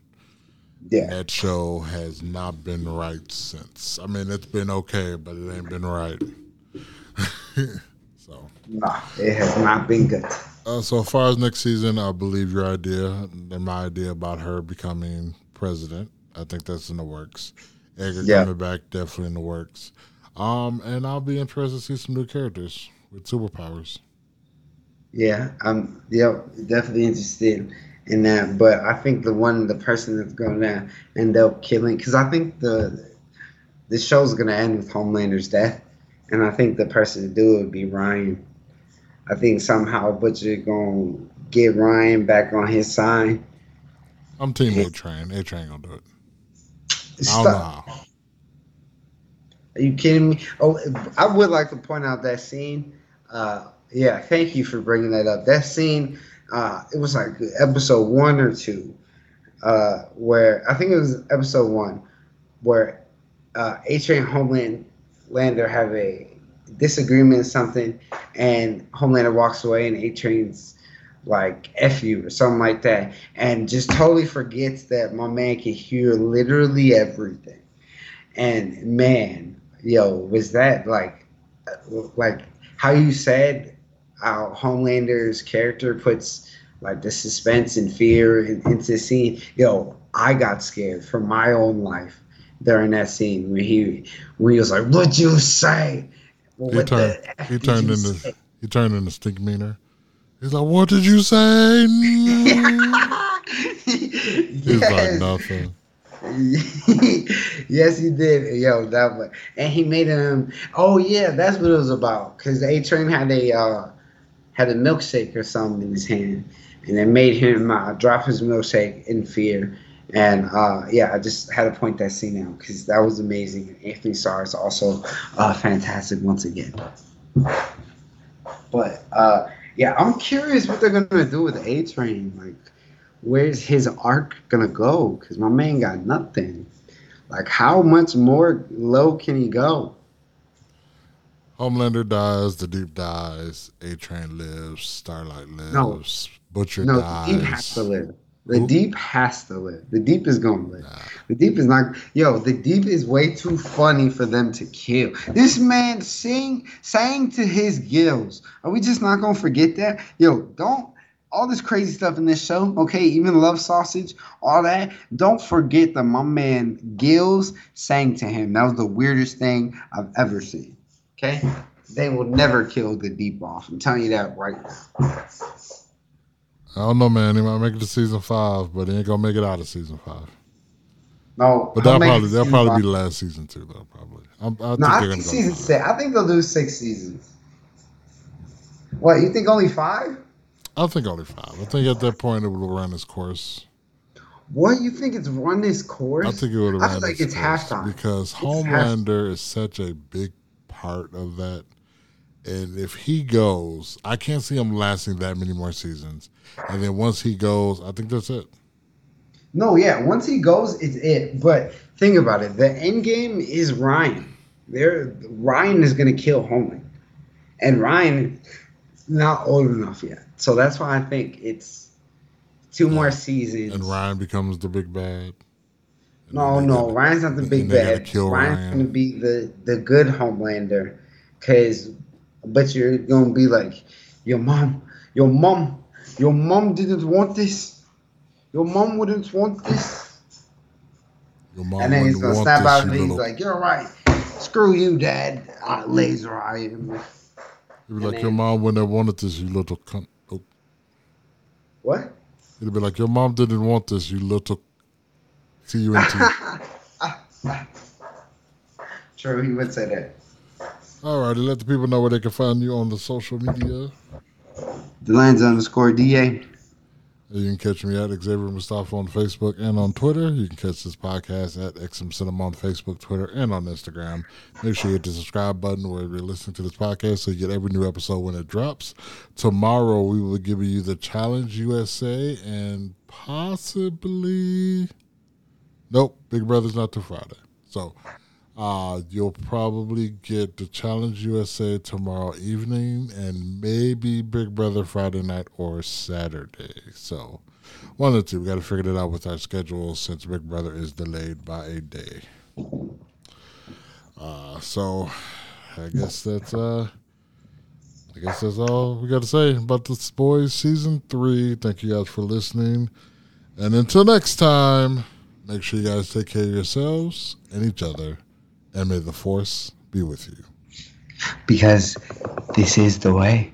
Yeah, and that show has not been right since. I mean, it's been okay, but it ain't been right. so, nah, it has not been good. Uh, so, as far as next season, I believe your idea and my idea about her becoming president. I think that's in the works. Edgar yeah. coming back definitely in the works. Um, and I'll be interested to see some new characters with superpowers. Yeah, I'm yeah, definitely interested in that. But I think the one, the person that's going to end up killing, because I think the the show's going to end with Homelander's death, and I think the person to do it would be Ryan. I think somehow Butcher going to get Ryan back on his side. I'm team A Train. A Train gonna do it. Stop. Are you kidding me? Oh, I would like to point out that scene. Uh, yeah, thank you for bringing that up. That scene, uh, it was like episode one or two, uh, where I think it was episode one, where uh, A Train Homeland Lander have a disagreement or something, and Homelander walks away, and A Train's like F you or something like that, and just totally forgets that my man can hear literally everything. And man, yo, was that like, like how you said how Homelander's character puts like the suspense and fear in, into the scene? Yo, I got scared for my own life during that scene when he when he was like, "What'd you say?" Well, he, turned, he turned into say? he turned into Stinkmeaner. He's like, "What did you say?" He's yes. like nothing. yes, he did. Yo, that was, and he made him. Oh yeah, that's what it was about. Cause A Train had a uh, had a milkshake or something in his hand, and it made him uh, drop his milkshake in fear. And uh, yeah, I just had to point that scene out because that was amazing. Anthony Starr is also uh, fantastic once again. But uh, yeah, I'm curious what they're gonna do with A Train. Like, where's his arc gonna go? Because my man got nothing. Like, how much more low can he go? Homelander dies, the Deep dies, A Train lives, Starlight lives, No. Butcher no, dies. the deep has to live. The Who? deep has to live. The deep is gonna live. Nah. The deep is not. Yo, the deep is way too funny for them to kill. This man sing sang to his gills. Are we just not gonna forget that? Yo, don't all this crazy stuff in this show. Okay, even love sausage, all that. Don't forget that my man Gills sang to him. That was the weirdest thing I've ever seen. Okay, they will never kill the deep off. I'm telling you that right now. I don't know, man. He might make it to season five, but he ain't gonna make it out of season five. No, But that'll probably that'll probably five. be the last season too, though. Probably. I'm, I think No, I think season six. I think they'll do six seasons. What you think? Only five? I think only five. I think at that point it will run its course. What you think it's run its course? I think it would I run feel like its halftime. because It's Homelander is such a big part of that. And if he goes, I can't see him lasting that many more seasons. And then once he goes, I think that's it. No, yeah. Once he goes, it's it. But think about it. The end game is Ryan. There, Ryan is gonna kill Homeland, and Ryan not old enough yet. So that's why I think it's two more seasons. And Ryan becomes the big bad. And No, no, Ryan's not the big bad. kill Ryan's Ryan. gonna be the the good Homelander, cause but you're gonna be like, your mom, your mom, your mom didn't want this. Your mom wouldn't want this. Your mom and then he's gonna snap out you and he's little- like, you're right. Screw you, Dad. I laser eye him. He'd be like, and your mom wouldn't have wanted this, you little cunt. Oh. What? It'd be like, your mom didn't want this, you little T-U-N-T. True, he would say that. All righty, let the people know where they can find you on the social media. The lines underscore DA. You can catch me at Xavier Mustafa on Facebook and on Twitter. You can catch this podcast at XM Cinema on Facebook, Twitter, and on Instagram. Make sure you hit the subscribe button where you're listening to this podcast so you get every new episode when it drops. Tomorrow, we will give you the Challenge USA and possibly. Nope, Big Brother's not till Friday. So uh, you'll probably get the Challenge USA tomorrow evening and maybe Big Brother Friday night or Saturday. So one of the two. We got to figure that out with our schedule since Big Brother is delayed by a day. Uh, so I guess that's uh, I guess that's all we got to say about this boys season three. Thank you guys for listening, and until next time, make sure you guys take care of yourselves and each other, and may the force be with you. Because this is the way.